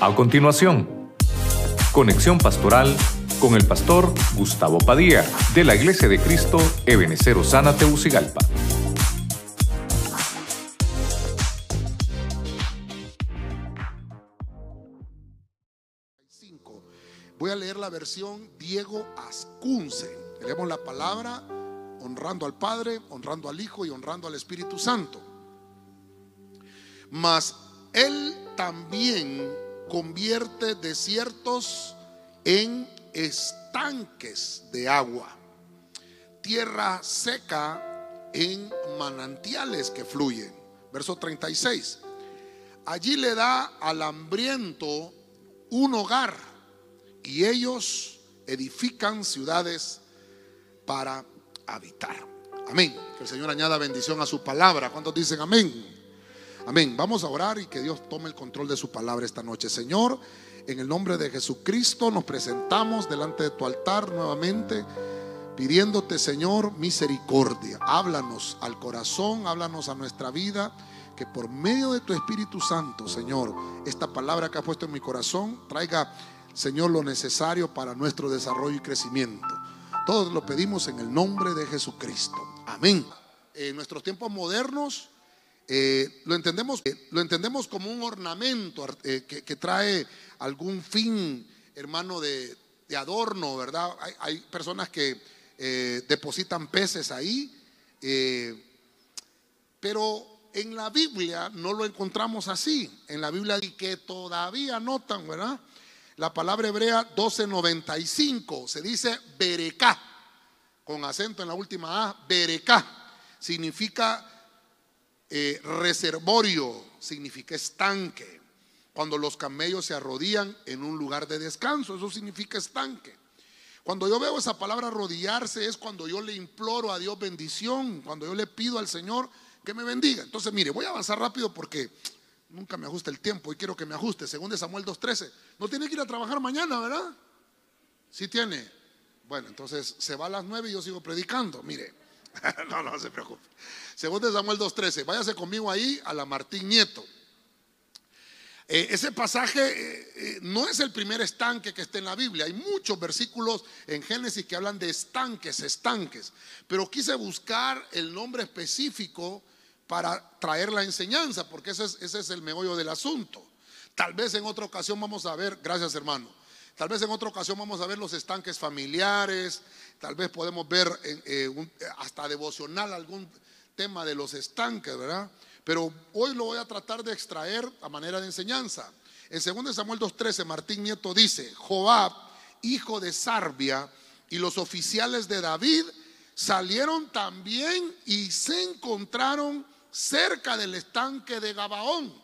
A continuación, conexión pastoral con el pastor Gustavo Padilla de la Iglesia de Cristo Ebenecer Osana Teucigalpa. Voy a leer la versión Diego Ascunce. Leemos la palabra honrando al Padre, honrando al Hijo y honrando al Espíritu Santo. Mas Él también convierte desiertos en estanques de agua, tierra seca en manantiales que fluyen. Verso 36. Allí le da al hambriento un hogar y ellos edifican ciudades para habitar. Amén. Que el Señor añada bendición a su palabra. ¿Cuántos dicen amén? Amén. Vamos a orar y que Dios tome el control de su palabra esta noche. Señor, en el nombre de Jesucristo nos presentamos delante de tu altar nuevamente pidiéndote, Señor, misericordia. Háblanos al corazón, háblanos a nuestra vida, que por medio de tu Espíritu Santo, Señor, esta palabra que ha puesto en mi corazón traiga, Señor, lo necesario para nuestro desarrollo y crecimiento. Todos lo pedimos en el nombre de Jesucristo. Amén. En nuestros tiempos modernos, eh, lo, entendemos, eh, lo entendemos como un ornamento eh, que, trae algún fin, hermano, de, adorno, ¿verdad? Hay, personas que depositan peces ahí, pero en la Biblia no lo encontramos así. En la Biblia y que todavía notan, ¿verdad? La palabra hebrea 1295 se dice bereká, con acento en la última A, bereká. Significa eh, reservorio significa estanque. Cuando los camellos se arrodillan en un lugar de descanso, eso significa estanque. Cuando yo veo esa palabra arrodillarse es cuando yo le imploro a Dios bendición, cuando yo le pido al Señor que me bendiga. Entonces, mire, voy a avanzar rápido porque nunca me ajusta el tiempo y quiero que me ajuste. Según de Samuel 2.13, no tiene que ir a trabajar mañana, ¿verdad? Sí tiene. Bueno, entonces se va a las 9 y yo sigo predicando. Mire, no, no se preocupe. Según de Samuel 2.13, váyase conmigo ahí a la Martín Nieto. Eh, ese pasaje eh, eh, no es el primer estanque que está en la Biblia. Hay muchos versículos en Génesis que hablan de estanques, estanques. Pero quise buscar el nombre específico para traer la enseñanza, porque ese es, ese es el meollo del asunto. Tal vez en otra ocasión vamos a ver, gracias hermano, tal vez en otra ocasión vamos a ver los estanques familiares, tal vez podemos ver hasta devocional algún tema de los estanques, ¿verdad? Pero hoy lo voy a tratar de extraer a manera de enseñanza. En 2 Samuel 2.13, Martín Nieto dice, Joab, hijo de Sarbia, y los oficiales de David salieron también y se encontraron cerca del estanque de Gabaón.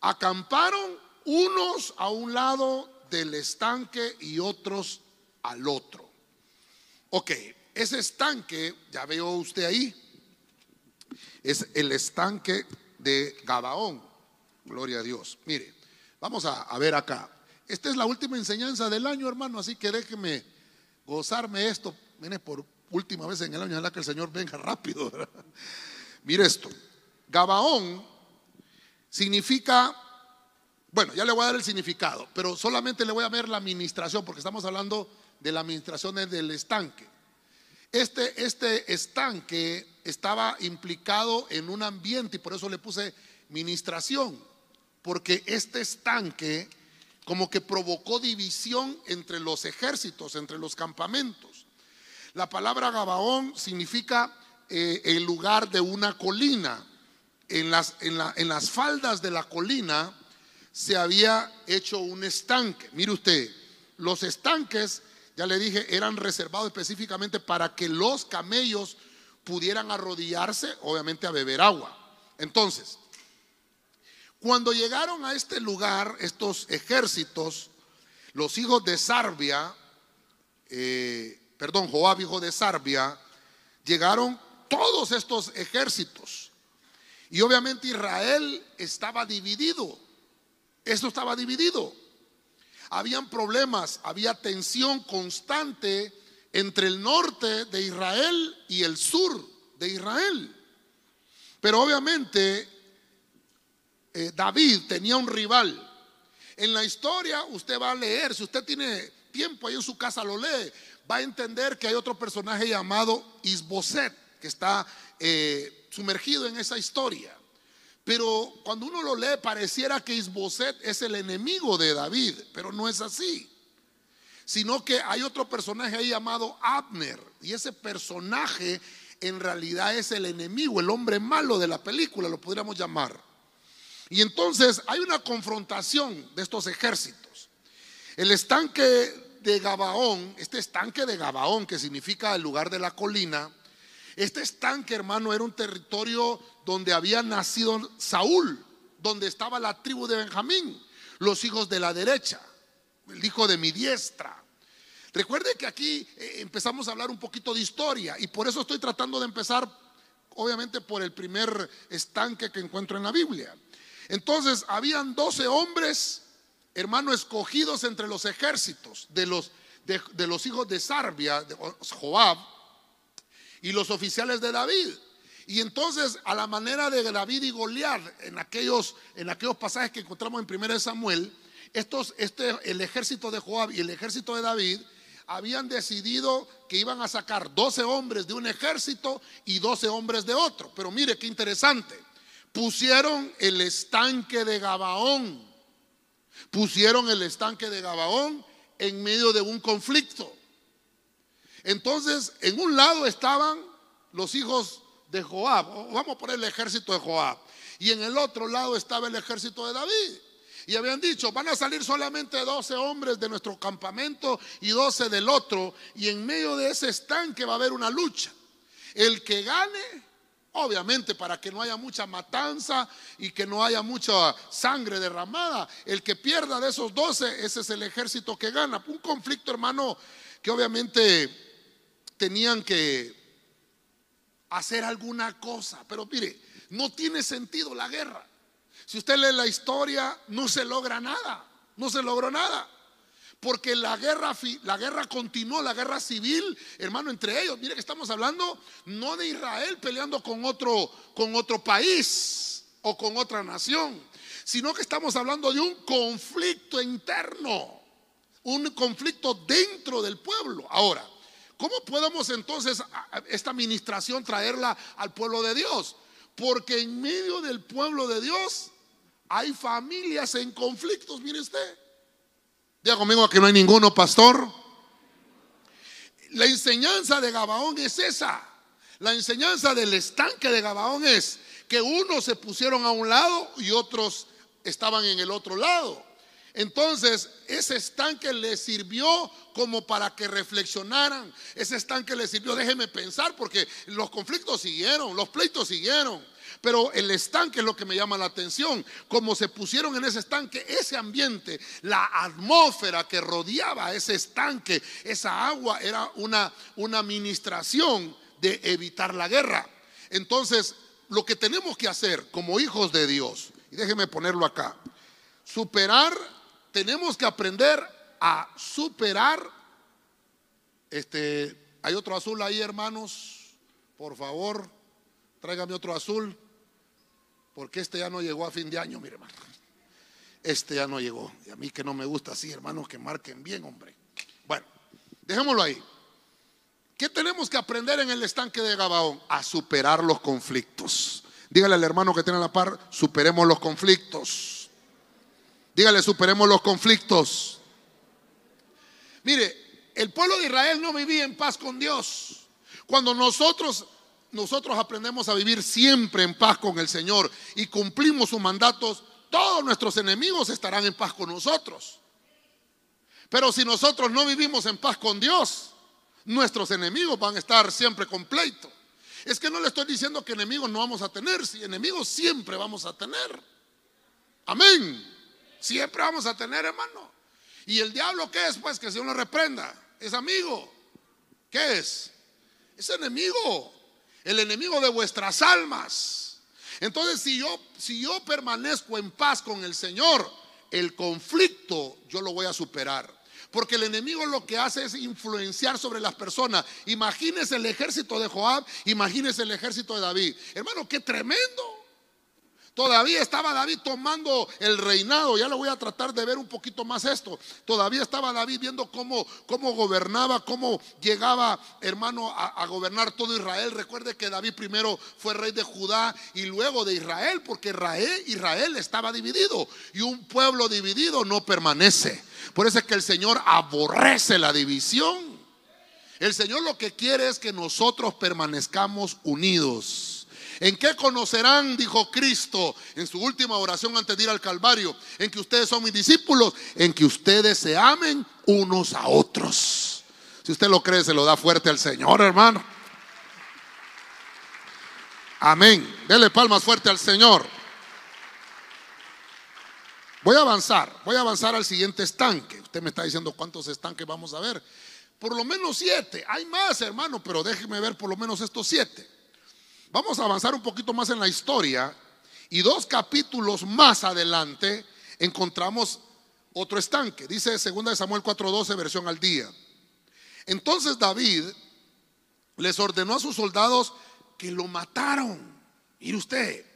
Acamparon unos a un lado del estanque y otros al otro. Ok, ese estanque, ya veo usted ahí, es el estanque de Gabaón. Gloria a Dios. Mire, vamos a, ver acá. Esta es la última enseñanza del año, hermano, así que déjeme gozarme esto. Viene por última vez en el año, ojalá que el Señor venga rápido. Mire esto. Gabaón significa, bueno, ya le voy a dar el significado, pero solamente le voy a ver la administración, porque estamos hablando de la administración del estanque. Este, este estanque estaba implicado en un ambiente y por eso le puse ministración, porque este estanque como que provocó división entre los ejércitos, entre los campamentos. La palabra Gabaón significa eh, el lugar de una colina. En las, en las faldas de la colina se había hecho un estanque. Mire usted, los estanques ya le dije, eran reservados específicamente para que los camellos pudieran arrodillarse, obviamente a beber agua. Entonces, cuando llegaron a este lugar, estos ejércitos, los hijos de Sarbia, eh, perdón, Joab, hijo de Sarbia, llegaron todos estos ejércitos. Y obviamente Israel estaba dividido. Esto estaba dividido habían problemas, había tensión constante entre el norte de Israel y el sur de Israel. Pero obviamente eh, David tenía un rival. En la historia usted va a leer, si usted tiene tiempo ahí en su casa lo lee, va a entender que hay otro personaje llamado Isboset que está eh, sumergido en esa historia. Pero cuando uno lo lee pareciera que Isboset es el enemigo de David, pero no es así. Sino que hay otro personaje ahí llamado Abner y ese personaje en realidad es el enemigo, el hombre malo de la película, lo podríamos llamar. Y entonces hay una confrontación de estos ejércitos. El estanque de Gabaón, este estanque de Gabaón, que significa el lugar de la colina, este estanque, hermano, era un territorio donde había nacido Saúl, donde estaba la tribu de Benjamín, los hijos de la derecha, el hijo de mi diestra. Recuerde que aquí eh, empezamos a hablar un poquito de historia y por eso estoy tratando de empezar, obviamente, por el primer estanque que encuentro en la Biblia. Entonces, habían 12 hombres, hermano, escogidos entre los ejércitos de los, de, los hijos de Sarbia, de Joab, y los oficiales de David. Y entonces, a la manera de David y Goliat, en aquellos, en aquellos pasajes que encontramos en 1 Samuel, estos, este, el ejército de Joab y el ejército de David habían decidido que iban a sacar 12 hombres de un ejército y 12 hombres de otro. Pero mire qué interesante. Pusieron el estanque de Gabaón. Pusieron el estanque de Gabaón en medio de un conflicto. Entonces, en un lado estaban los hijos de Joab, vamos a poner el ejército de Joab, y en el otro lado estaba el ejército de David. Y habían dicho, van a salir solamente 12 hombres de nuestro campamento y 12 del otro. Y en medio de ese estanque va a haber una lucha. El que gane, obviamente para que no haya mucha matanza y que no haya mucha sangre derramada, el que pierda de esos 12, ese es el ejército que gana. Un conflicto, hermano, que obviamente tenían que hacer alguna cosa. Pero mire, no tiene sentido la guerra. Si usted lee la historia, no se logra nada, no se logró nada. Porque la guerra, la guerra continuó, la guerra civil, hermano, entre ellos. Mire que estamos hablando no de Israel peleando con otro, con otro país o con otra nación, sino que estamos hablando de un conflicto interno, un conflicto dentro del pueblo. Ahora, ¿cómo podemos entonces esta administración traerla al pueblo de Dios? Porque en medio del pueblo de Dios hay familias en conflictos, mire usted. Diga conmigo que no hay ninguno, pastor. La enseñanza de Gabaón es esa. La enseñanza del estanque de Gabaón es que unos se pusieron a un lado y otros estaban en el otro lado. Entonces, ese estanque les sirvió como para que reflexionaran. Ese estanque les sirvió, déjeme pensar, porque los conflictos siguieron, los pleitos siguieron. Pero el estanque es lo que me llama la atención. Como se pusieron en ese estanque, ese ambiente, la atmósfera que rodeaba ese estanque, esa agua era una, una administración de evitar la guerra. Entonces, lo que tenemos que hacer como hijos de Dios, y déjeme ponerlo acá, superar, tenemos que aprender a superar, este, hay otro azul ahí, hermanos, por favor, tráigame otro azul. Porque este ya no llegó a fin de año, mire hermano. Este ya no llegó. Y a mí que no me gusta así, hermanos, que marquen bien, hombre. Bueno, dejémoslo ahí. ¿Qué tenemos que aprender en el estanque de Gabaón? A superar los conflictos. Dígale al hermano que tiene la par, superemos los conflictos. Dígale, superemos los conflictos. Mire, el pueblo de Israel no vivía en paz con Dios. Cuando nosotros nosotros aprendemos a vivir siempre en paz con el Señor y cumplimos sus mandatos, todos nuestros enemigos estarán en paz con nosotros. Pero si nosotros no vivimos en paz con Dios, nuestros enemigos van a estar siempre completos. Es que no le estoy diciendo que enemigos no vamos a tener, si enemigos siempre vamos a tener. Amén. Siempre vamos a tener, hermano. ¿Y el diablo qué es? Pues que si uno reprenda. Es amigo. ¿Qué es? Es enemigo el enemigo de vuestras almas. Entonces, si yo, si yo permanezco en paz con el Señor, el conflicto yo lo voy a superar. Porque el enemigo lo que hace es influenciar sobre las personas. Imagínese el ejército de Joab, imagínese el ejército de David. Hermano, qué tremendo. Todavía estaba David tomando el reinado. Ya lo voy a tratar de ver un poquito más esto. Todavía estaba David viendo cómo, cómo gobernaba, cómo llegaba, hermano, a, gobernar todo Israel. Recuerde que David primero fue rey de Judá y luego de Israel, porque Israel, Israel estaba dividido. Y un pueblo dividido no permanece. Por eso es que el Señor aborrece la división. El Señor lo que quiere es que nosotros permanezcamos unidos. ¿En qué conocerán, dijo Cristo en su última oración antes de ir al Calvario? En que ustedes son mis discípulos, en que ustedes se amen unos a otros. Si usted lo cree, se lo da fuerte al Señor, hermano. Amén. Dele palmas fuerte al Señor. Voy a avanzar, voy a avanzar al siguiente estanque. Usted me está diciendo cuántos estanques vamos a ver. Por lo menos siete. Hay más, hermano, pero déjeme ver por lo menos estos siete. Vamos a avanzar un poquito más en la historia y dos capítulos más adelante encontramos otro estanque. Dice 2 Samuel 4:12, versión al día. Entonces David les ordenó a sus soldados que lo mataron. Mire usted.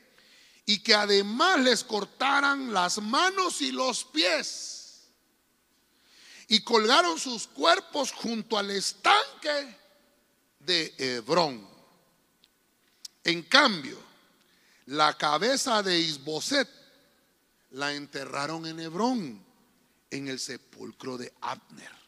Y que además les cortaran las manos y los pies. Y colgaron sus cuerpos junto al estanque de Hebrón. En cambio, la cabeza de Isboset la enterraron en Hebrón, en el sepulcro de Abner.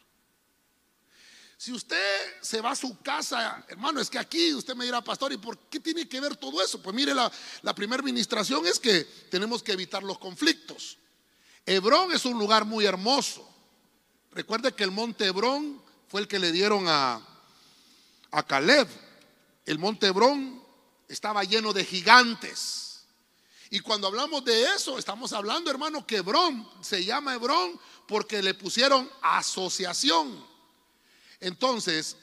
Si usted se va a su casa, hermano, es que aquí usted me dirá, pastor, ¿y por qué tiene que ver todo eso? Pues mire, la, primera administración es que tenemos que evitar los conflictos. Hebrón es un lugar muy hermoso. Recuerde que el monte Hebrón fue el que le dieron a, a Caleb. El monte Hebrón estaba lleno de gigantes. Y cuando hablamos de eso, estamos hablando, hermano, que Hebrón se llama Hebrón porque le pusieron asociación. Entonces,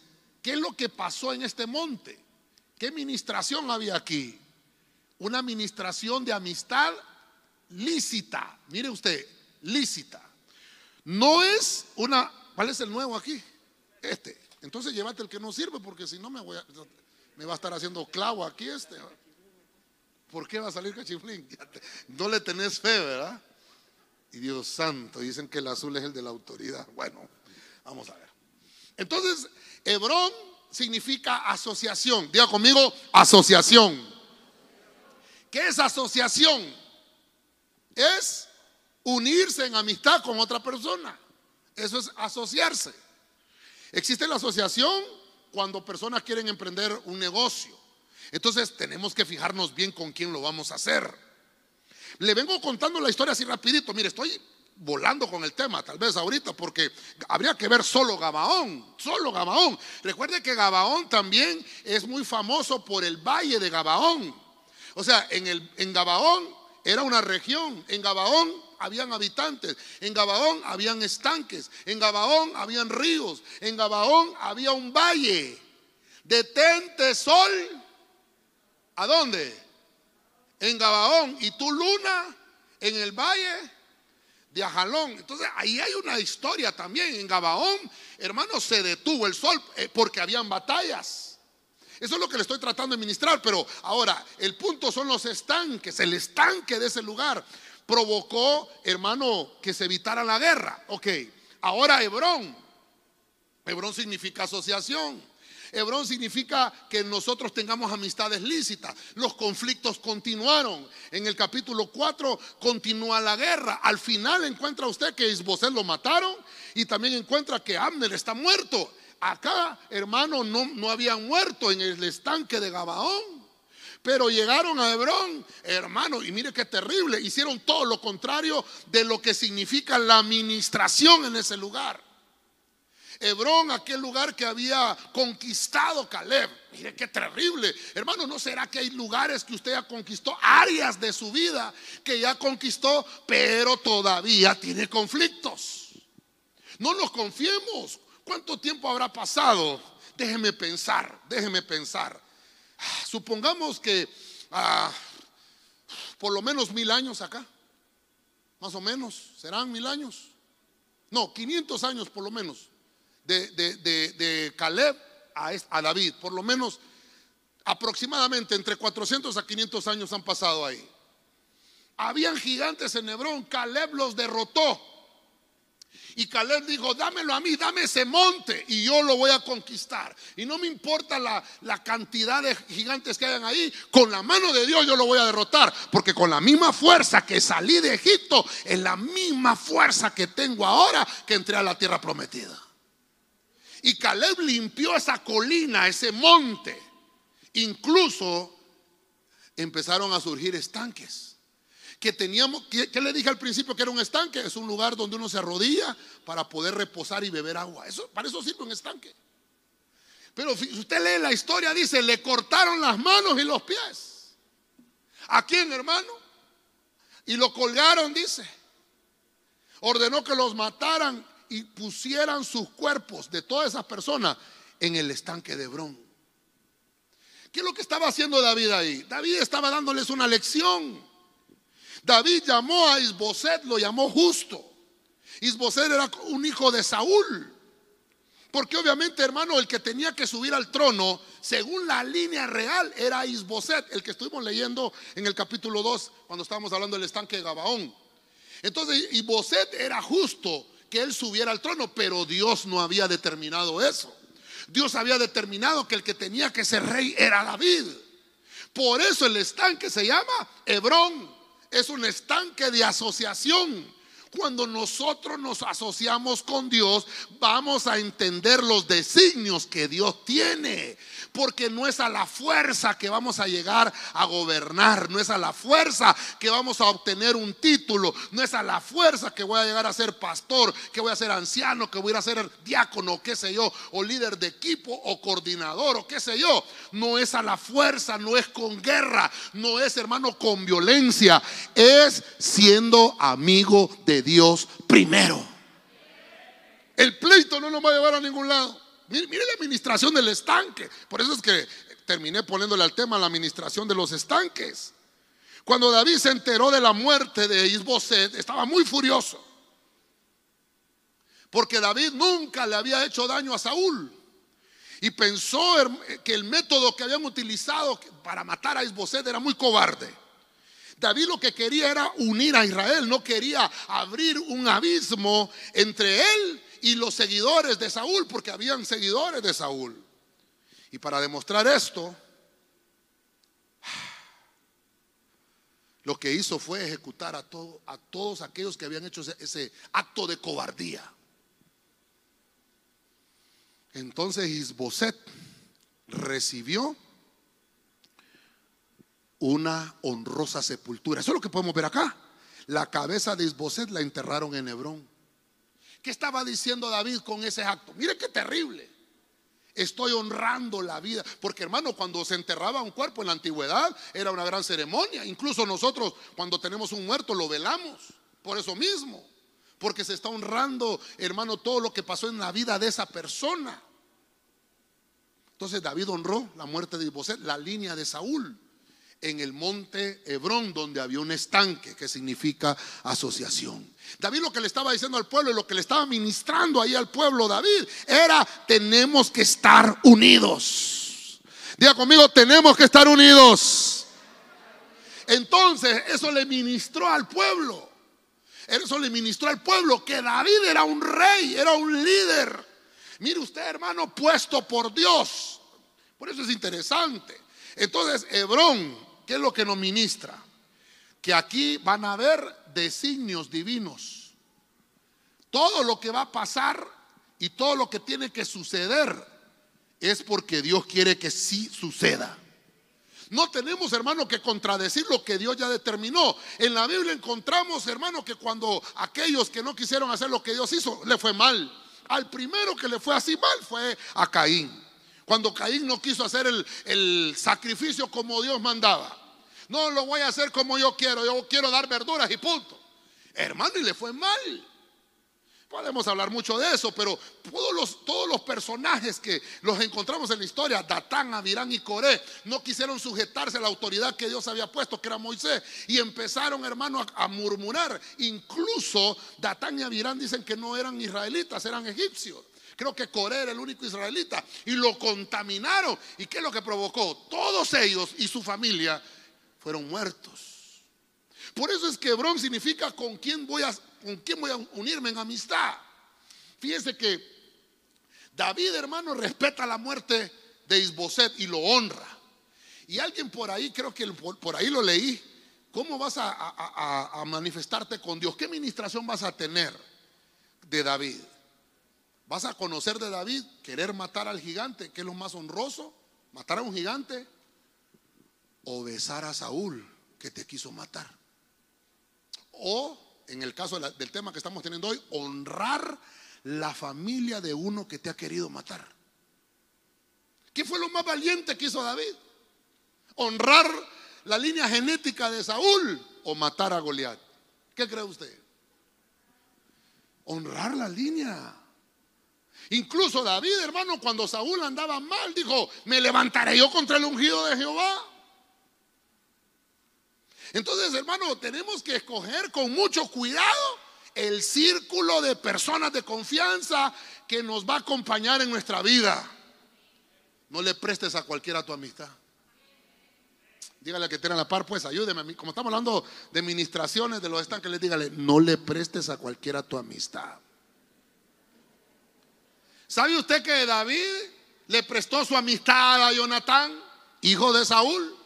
¿qué es lo que pasó en este monte? ¿Qué administración había aquí? Una administración de amistad lícita. Mire usted, lícita. No es una, ¿cuál es el nuevo aquí? Este. Entonces llévate el que no sirve porque si no me voy a me va a estar haciendo clavo aquí este. ¿Por qué va a salir cachiflín? No le tenés fe, ¿verdad? Y Dios santo, dicen que el azul es el de la autoridad. Bueno, vamos a ver. Entonces, Hebrón significa asociación. Diga conmigo, asociación. ¿Qué es asociación? Es unirse en amistad con otra persona. Eso es asociarse. Existe la asociación cuando personas quieren emprender un negocio. Entonces tenemos que fijarnos bien con quién lo vamos a hacer. Le vengo contando la historia así rapidito. Mire, estoy volando con el tema, tal vez ahorita, porque habría que ver solo Gabaón, solo Gabaón. Recuerde que Gabaón también es muy famoso por el valle de Gabaón. O sea, en, el, en Gabaón era una región, en Gabaón habían habitantes, en Gabaón habían estanques, en Gabaón habían ríos, en Gabaón había un valle. Detente sol, ¿a dónde? En Gabaón y tu luna en el valle de Ajalón. Entonces ahí hay una historia también. En Gabaón, hermanos, se detuvo el sol eh, porque habían batallas. Eso es lo que le estoy tratando de ministrar, pero ahora el punto son los estanques, el estanque de ese lugar provocó, hermano, que se evitara la guerra. Ok, ahora Hebrón. Hebrón significa asociación. Hebrón significa que nosotros tengamos amistades lícitas. Los conflictos continuaron. En el capítulo 4 continúa la guerra. Al final encuentra usted que Isbosel lo mataron y también encuentra que Abner está muerto. Acá, hermano, no, no habían muerto en el estanque de Gabaón. Pero llegaron a Hebrón, hermano, y mire qué terrible, hicieron todo lo contrario de lo que significa la administración en ese lugar. Hebrón, aquel lugar que había conquistado Caleb. Mire qué terrible. Hermano, ¿no será que hay lugares que usted ya conquistó, áreas de su vida que ya conquistó, pero todavía tiene conflictos? No nos confiemos. ¿Cuánto tiempo habrá pasado? Déjeme pensar, déjeme pensar. Supongamos que ah, por lo menos mil años acá, más o menos, serán mil años. No, 500 años por lo menos, de, de, Caleb a, a David, por lo menos aproximadamente entre 400 a 500 años han pasado ahí. habían gigantes en Hebrón, Caleb los derrotó. Y Caleb dijo, dámelo a mí, dame ese monte y yo lo voy a conquistar. Y no me importa la, la, cantidad de gigantes que hayan ahí, con la mano de Dios yo lo voy a derrotar. Porque con la misma fuerza que salí de Egipto, es la misma fuerza que tengo ahora que entré a la tierra prometida. Y Caleb limpió esa colina, ese monte. Incluso empezaron a surgir estanques que teníamos, que, le dije al principio que era un estanque, es un lugar donde uno se arrodilla para poder reposar y beber agua. Eso, para eso sirve un estanque. Pero si usted lee la historia, dice, le cortaron las manos y los pies. ¿A quién, hermano? Y lo colgaron, dice. Ordenó que los mataran y pusieran sus cuerpos de todas esas personas en el estanque de Hebrón. ¿Qué es lo que estaba haciendo David ahí? David estaba dándoles una lección. David llamó a Isboset, lo llamó justo. Isboset era un hijo de Saúl. Porque obviamente, hermano, el que tenía que subir al trono, según la línea real, era Isboset, el que estuvimos leyendo en el capítulo 2, cuando estábamos hablando del estanque de Gabaón. Entonces, Isboset era justo que él subiera al trono, pero Dios no había determinado eso. Dios había determinado que el que tenía que ser rey era David. Por eso el estanque se llama Hebrón es un estanque de asociación. Cuando nosotros nos asociamos con Dios, vamos a entender los designios que Dios tiene porque no es a la fuerza que vamos a llegar a gobernar, no es a la fuerza que vamos a obtener un título, no es a la fuerza que voy a llegar a ser pastor, que voy a ser anciano, que voy a ser diácono, qué sé yo, o líder de equipo, o coordinador, o qué sé yo. No es a la fuerza, no es con guerra, no es hermano con violencia, es siendo amigo de Dios primero. El pleito no nos va a llevar a ningún lado. Mire, la administración del estanque. Por eso es que terminé poniéndole al tema la administración de los estanques. Cuando David se enteró de la muerte de Isboset, estaba muy furioso. Porque David nunca le había hecho daño a Saúl. Y pensó que el método que habían utilizado para matar a Isboset era muy cobarde. David lo que quería era unir a Israel, no quería abrir un abismo entre él y los seguidores de Saúl, porque habían seguidores de Saúl. Y para demostrar esto, lo que hizo fue ejecutar a, todo, a todos aquellos que habían hecho ese, ese acto de cobardía. Entonces Isboset recibió una honrosa sepultura. Eso es lo que podemos ver acá. La cabeza de Isboset la enterraron en Hebrón. ¿Qué estaba diciendo David con ese acto? Mire qué terrible. Estoy honrando la vida. Porque hermano, cuando se enterraba un cuerpo en la antigüedad era una gran ceremonia. Incluso nosotros cuando tenemos un muerto lo velamos. Por eso mismo. Porque se está honrando, hermano, todo lo que pasó en la vida de esa persona. Entonces David honró la muerte de Isboset, la línea de Saúl en el monte Hebrón, donde había un estanque que significa asociación. David lo que le estaba diciendo al pueblo y lo que le estaba ministrando ahí al pueblo David era, tenemos que estar unidos. Diga conmigo, tenemos que estar unidos. Entonces, eso le ministró al pueblo. Eso le ministró al pueblo que David era un rey, era un líder. Mire usted, hermano, puesto por Dios. Por eso es interesante. Entonces, Hebrón ¿Qué es lo que nos ministra? Que aquí van a haber designios divinos. Todo lo que va a pasar y todo lo que tiene que suceder es porque Dios quiere que sí suceda. No tenemos, hermano, que contradecir lo que Dios ya determinó. En la Biblia encontramos, hermano, que cuando aquellos que no quisieron hacer lo que Dios hizo, le fue mal. Al primero que le fue así mal fue a Caín. Cuando Caín no quiso hacer el, sacrificio como Dios mandaba. No lo voy a hacer como yo quiero, yo quiero dar verduras y punto. Hermano, y le fue mal. Podemos hablar mucho de eso, pero todos los, todos los personajes que los encontramos en la historia, Datán, Avirán y Coré, no quisieron sujetarse a la autoridad que Dios había puesto, que era Moisés, y empezaron, hermano, a, a murmurar. Incluso Datán y Avirán dicen que no eran israelitas, eran egipcios. Creo que Coré era el único israelita. Y lo contaminaron. ¿Y qué es lo que provocó? Todos ellos y su familia fueron muertos. Por eso es que Hebrón significa con quién voy a, con quién voy a unirme en amistad. Fíjese que David, hermano, respeta la muerte de Isboset y lo honra. Y alguien por ahí, creo que por, ahí lo leí, ¿cómo vas a, manifestarte con Dios? ¿Qué administración vas a tener de David? ¿Vas a conocer de David, querer matar al gigante, que es lo más honroso? ¿Matar a un gigante? ¿O besar a Saúl, que te quiso matar? O, en el caso del tema que estamos teniendo hoy, honrar la familia de uno que te ha querido matar. ¿Qué fue lo más valiente que hizo David? ¿Honrar la línea genética de Saúl o matar a Goliat? ¿Qué cree usted? Honrar la línea. Incluso David, hermano, cuando Saúl andaba mal, dijo, me levantaré yo contra el ungido de Jehová. Entonces, hermano, tenemos que escoger con mucho cuidado el círculo de personas de confianza que nos va a acompañar en nuestra vida. No le prestes a cualquiera tu amistad. Dígale a que tiene la par, pues ayúdeme. a mí Como estamos hablando de administraciones de los estanques, le dígale, no le prestes a cualquiera tu amistad. ¿Sabe usted que David le prestó su amistad a Jonatán, hijo de Saúl?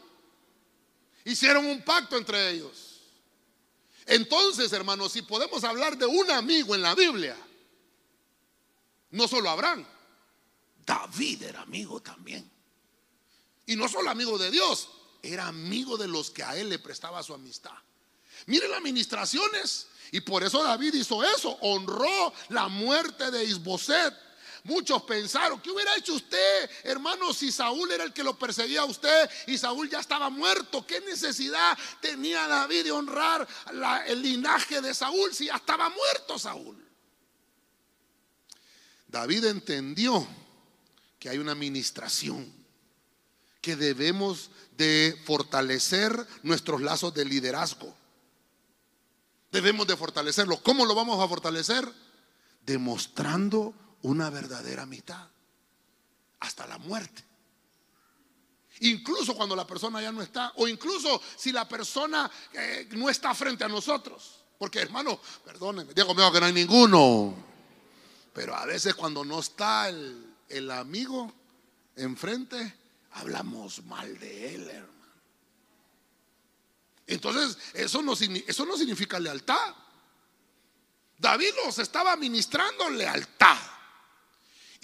Hicieron un pacto entre ellos. Entonces, hermanos, si podemos hablar de un amigo en la Biblia, no solo Abraham, David era amigo también. Y no solo amigo de Dios, era amigo de los que a él le prestaba su amistad. Mire las administraciones. Y por eso David hizo eso. Honró la muerte de Isboset Muchos pensaron, ¿qué hubiera hecho usted, hermano, si Saúl era el que lo perseguía a usted y Saúl ya estaba muerto? ¿Qué necesidad tenía David de honrar el linaje de Saúl si ya estaba muerto Saúl? David entendió que hay una administración, que debemos de fortalecer nuestros lazos de liderazgo. Debemos de fortalecerlo. ¿Cómo lo vamos a fortalecer? Demostrando una verdadera amistad hasta la muerte. Incluso cuando la persona ya no está, o incluso si la persona eh, no está frente a nosotros. Porque hermano, perdónenme, digo que no hay ninguno. Pero a veces cuando no está el, el amigo enfrente, hablamos mal de él, hermano. Entonces, eso no, eso no significa lealtad. David los estaba ministrando lealtad.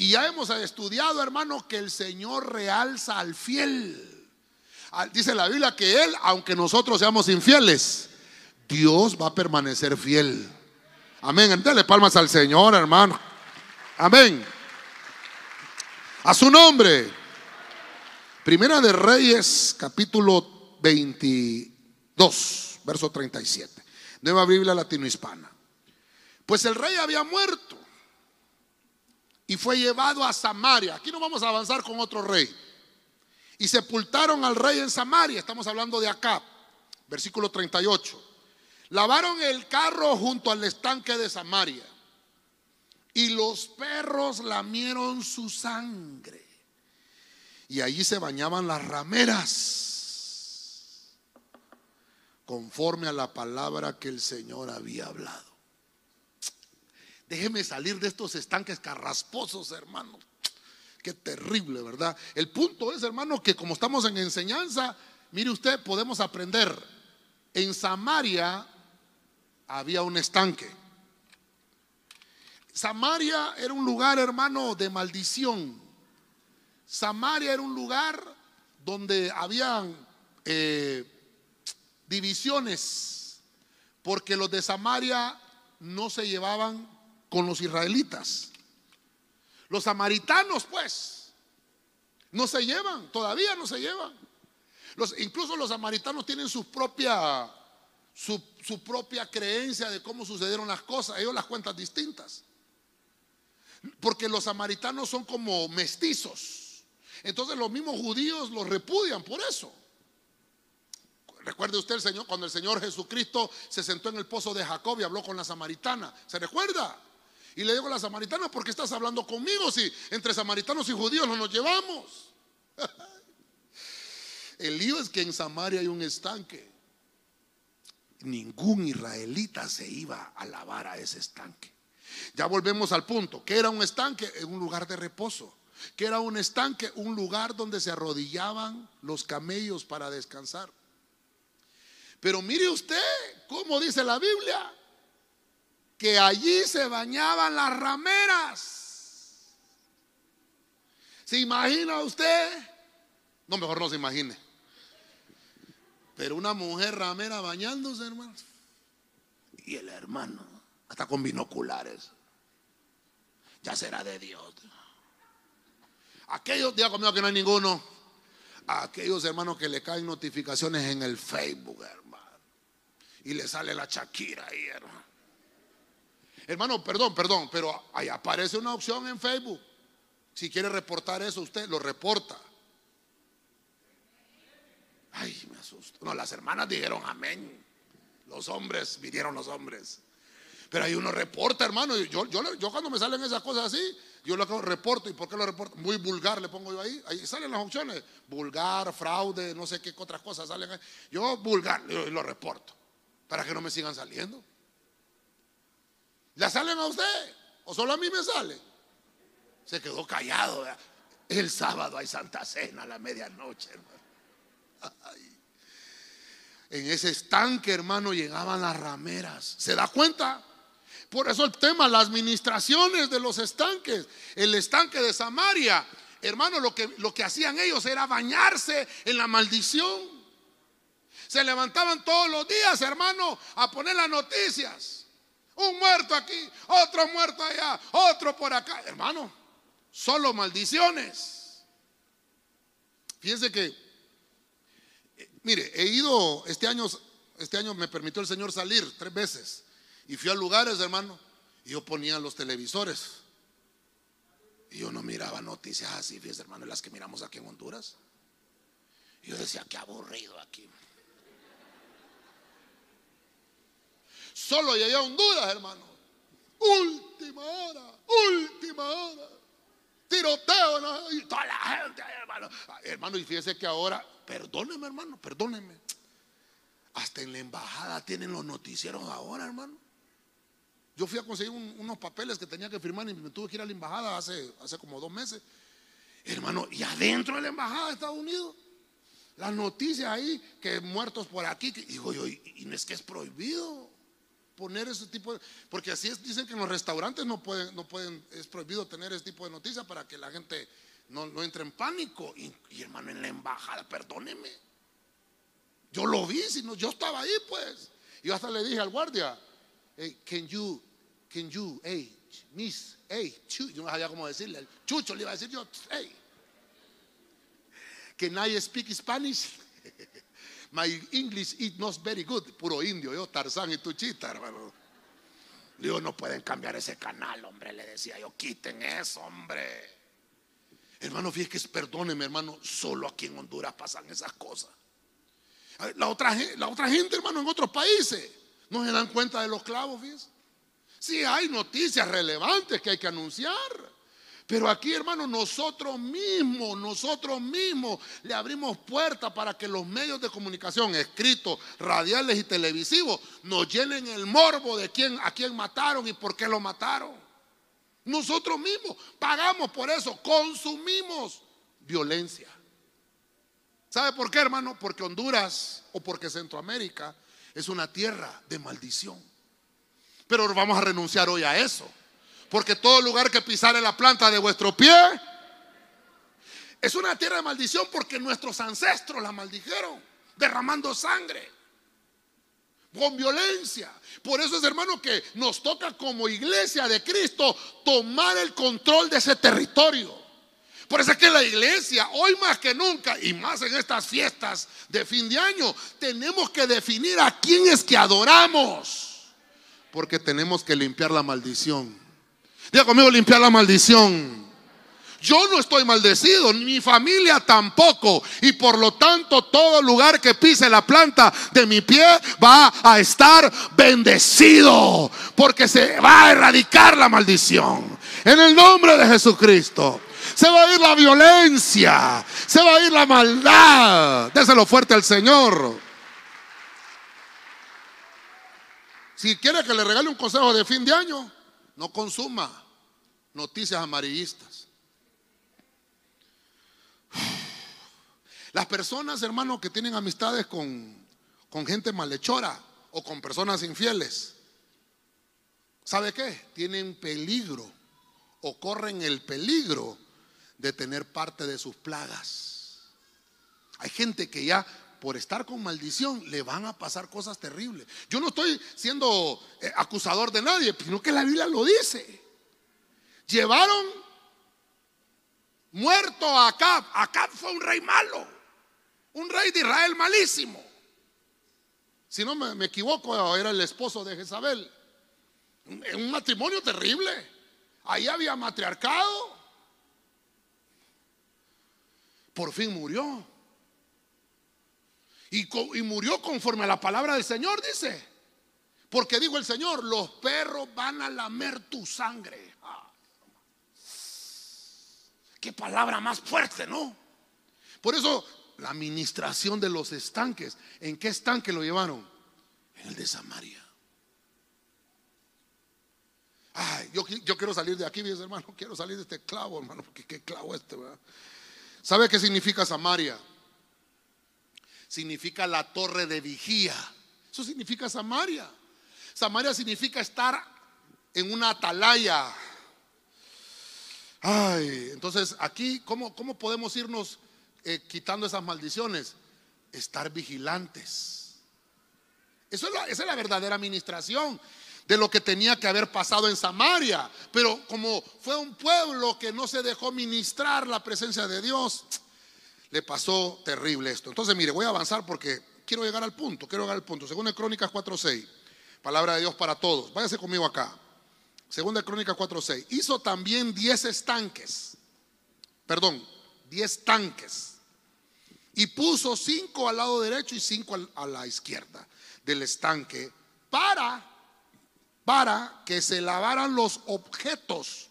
Y ya hemos estudiado, hermano, que el Señor realza al fiel. Ah, dice la Biblia que Él, aunque nosotros seamos infieles, Dios va a permanecer fiel. Amén. Dale palmas al Señor, hermano. Amén. A su nombre. Primera de Reyes, capítulo 22, verso 37. Nueva Biblia latino-hispana. Pues el rey había muerto y fue llevado a Samaria. Aquí no vamos a avanzar con otro rey. Y sepultaron al rey en Samaria. Estamos hablando de acá, versículo 38. Lavaron el carro junto al estanque de Samaria. Y los perros lamieron su sangre. Y allí se bañaban las rameras. Conforme a la palabra que el Señor había hablado. Déjeme salir de estos estanques carrasposos, hermano. Qué terrible, ¿verdad? El punto es, hermano, que como estamos en enseñanza, mire usted, podemos aprender. En Samaria había un estanque. Samaria era un lugar, hermano, de maldición. Samaria era un lugar donde habían eh, divisiones, porque los de Samaria no se llevaban con los israelitas. Los samaritanos, pues, no se llevan, todavía no se llevan. Incluso los samaritanos tienen su propia, su, su propia creencia de cómo sucedieron las cosas. Ellos las cuentan distintas. Porque los samaritanos son como mestizos. Entonces los mismos judíos los repudian por eso. Recuerde usted el Señor cuando el Señor Jesucristo se sentó en el pozo de Jacob y habló con la samaritana. ¿Se recuerda? Y le digo a la samaritana, ¿por qué estás hablando conmigo si entre samaritanos y judíos no nos llevamos? El lío es que en Samaria hay un estanque. ningún israelita se iba a lavar a ese estanque. Ya volvemos al punto, que era un estanque, un lugar de reposo, que era un estanque, un lugar donde se arrodillaban los camellos para descansar. Pero mire usted cómo dice la Biblia, que allí se bañaban las rameras. ¿Se imagina usted? No, mejor no se imagine. Pero una mujer ramera bañándose, hermano. Y el hermano, hasta con binoculares. Ya será de Dios. Aquellos, días conmigo que no hay ninguno. aquellos hermanos que le caen notificaciones en el Facebook, hermano. Y le sale la Shakira ahí, hermano. Hermano, perdón, perdón, pero ahí aparece una opción en Facebook. Si quiere reportar eso, usted lo reporta. Ay, me asusto. No, las hermanas dijeron amén. Los hombres, vinieron los hombres. Pero hay uno reporta, hermano. Yo, yo, yo cuando me salen esas cosas así, yo lo reporto. ¿Y por qué lo reporto? Muy vulgar le pongo yo ahí. Ahí salen las opciones. Vulgar, fraude, no sé qué otras cosas salen ahí. Yo vulgar, lo reporto. Para que no me sigan saliendo. ¿La salen a usted? ¿O solo a mí me sale? Se quedó callado. El sábado hay Santa Cena a la medianoche, hermano. En ese estanque, hermano, llegaban las rameras. ¿Se da cuenta? Por eso el tema, las administraciones de los estanques. El estanque de Samaria, hermano, lo que, lo que hacían ellos era bañarse en la maldición. Se levantaban todos los días, hermano, a poner las noticias. Un muerto aquí, otro muerto allá, otro por acá. Hermano, solo maldiciones. Fíjense que Mire, he ido, este año, este año me permitió el Señor salir tres veces. Y fui a lugares, hermano, y yo ponía los televisores. Y yo no miraba noticias así, fíjese, hermano, las que miramos aquí en Honduras. Y yo decía, qué aburrido aquí. Solo llegué a Honduras, hermano. Última hora, última hora. Tiroteo, y toda la gente, hermano. Hermano, y fíjese que ahora Perdóneme, hermano, perdóneme. Hasta en la embajada tienen los noticieros ahora, hermano. Yo fui a conseguir unos papeles que tenía que firmar y me tuve que ir a la embajada hace, hace como dos meses. Hermano, y adentro de la embajada de Estados Unidos, las noticias ahí, que muertos por aquí, digo yo, y, no es que es prohibido poner ese tipo de, porque así es, dicen que en los restaurantes no pueden, no pueden, es prohibido tener ese tipo de noticias para que la gente no, no entre en pánico. Y, hermano, en la embajada, perdóneme. Yo lo vi, si no, yo estaba ahí, pues. Yo hasta le dije al guardia, hey, can you, can you, hey, miss, hey, yo no sabía cómo decirle, chucho le iba a decir yo, hey, can I speak Spanish? My English is not very good, puro indio, yo, Tarzán y Tuchita, hermano. Digo, no pueden cambiar ese canal, hombre, le decía yo, quiten eso, hombre. Hermano, fíjese perdóneme, hermano, solo aquí en Honduras pasan esas cosas. La otra, la otra gente, hermano, en otros países no se dan cuenta de los clavos, fíjese. Sí, hay noticias relevantes que hay que anunciar. Pero aquí, hermano, nosotros mismos, nosotros mismos le abrimos puertas para que los medios de comunicación, escritos, radiales y televisivos, nos llenen el morbo de quién, a quién mataron y por qué lo mataron. Nosotros mismos pagamos por eso, consumimos violencia. ¿Sabe por qué, hermano? Porque Honduras o porque Centroamérica es una tierra de maldición. Pero vamos a renunciar hoy a eso. Porque todo lugar que pisare la planta de vuestro pie es una tierra de maldición porque nuestros ancestros la maldijeron, derramando sangre con violencia. Por eso es, hermano, que nos toca como iglesia de Cristo tomar el control de ese territorio. Por eso es que la iglesia, hoy más que nunca, y más en estas fiestas de fin de año, tenemos que definir a quién es que adoramos. Porque tenemos que limpiar la maldición. Diga conmigo, limpiar la maldición. Yo no estoy maldecido, mi familia tampoco. Y por lo tanto, todo lugar que pise la planta de mi pie va a estar bendecido. Porque se va a erradicar la maldición. En el nombre de Jesucristo. Se va a ir la violencia. Se va a ir la maldad. Déselo fuerte al Señor. Si quiere que le regale un consejo de fin de año, no consuma noticias amarillistas. Las personas, hermano, que tienen amistades con, con gente malhechora o con personas infieles, ¿sabe qué? Tienen peligro o corren el peligro de tener parte de sus plagas. Hay gente que ya por estar con maldición le van a pasar cosas terribles. Yo no estoy siendo eh, acusador de nadie, sino que la Biblia lo dice. Llevaron muerto a Acab. Acab fue un rey malo, un rey de Israel malísimo. Si no me, equivoco, era el esposo de Jezabel. Un matrimonio terrible. Ahí había matriarcado. Por fin murió. Y, murió conforme a la palabra del Señor, dice. Porque dijo el Señor, los perros van a lamer tu sangre. Ah, qué palabra más fuerte, ¿no? Por eso la administración de los estanques, ¿en qué estanque lo llevaron? En el de Samaria. Ay, yo, quiero salir de aquí, hermano, quiero salir de este clavo, hermano, porque qué clavo este, ¿verdad? ¿Sabe qué significa Samaria? Significa la torre de vigía. Eso significa Samaria. Samaria significa estar en una atalaya. Ay, entonces aquí, ¿cómo, cómo podemos irnos eh, quitando esas maldiciones? Estar vigilantes. Eso es esa es la verdadera administración de lo que tenía que haber pasado en Samaria. Pero como fue un pueblo que no se dejó ministrar la presencia de Dios, le pasó terrible esto. Entonces, mire, voy a avanzar porque quiero llegar al punto, quiero llegar al punto. Segunda Crónicas 4.6, palabra de Dios para todos. Váyase conmigo acá. Segunda Crónicas 4.6. Hizo también 10 estanques, perdón, 10 tanques. Y puso 5 al lado derecho y 5 a la izquierda del estanque para, para que se lavaran los objetos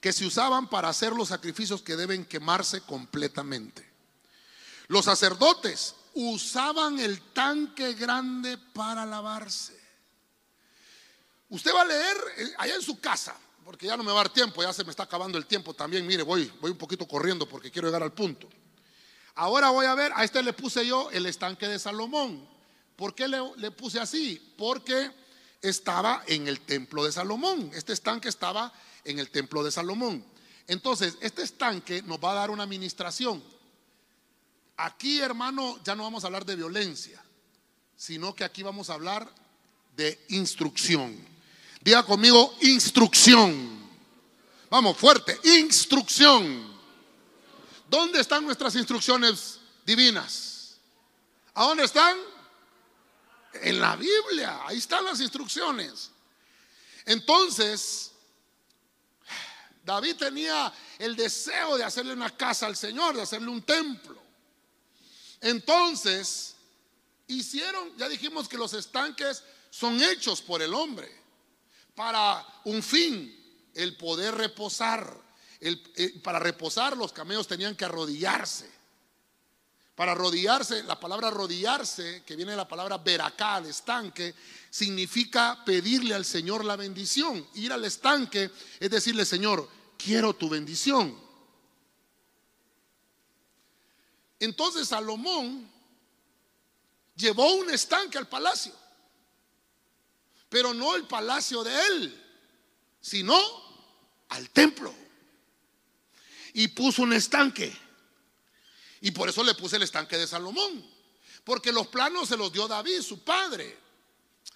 que se usaban para hacer los sacrificios que deben quemarse completamente. Los sacerdotes usaban el tanque grande para lavarse. Usted va a leer eh, allá en su casa, porque ya no me va a dar tiempo, ya se me está acabando el tiempo también. Mire, voy, voy un poquito corriendo porque quiero llegar al punto. Ahora voy a ver, a este le puse yo el estanque de Salomón. ¿Por qué le, le puse así? Porque estaba en el templo de Salomón. Este estanque estaba en el templo de Salomón. Entonces, este estanque nos va a dar una administración. Aquí, hermano, ya no vamos a hablar de violencia, sino que aquí vamos a hablar de instrucción. Diga conmigo, instrucción. Vamos, fuerte, instrucción. ¿Dónde están nuestras instrucciones divinas? ¿A dónde están? En la Biblia, ahí están las instrucciones. Entonces, David tenía el deseo de hacerle una casa al Señor, de hacerle un templo. Entonces, hicieron, ya dijimos que los estanques son hechos por el hombre para un fin, el poder reposar. Eh, para reposar los camellos tenían que arrodillarse. Para arrodillarse, la palabra arrodillarse, que viene de la palabra veracá, el estanque, significa pedirle al Señor la bendición. Ir al estanque es decirle, Señor, quiero tu bendición. Entonces Salomón llevó un estanque al palacio, pero no el palacio de él, sino al templo. Y puso un estanque. Y por eso le puse el estanque de Salomón, porque los planos se los dio David, su padre.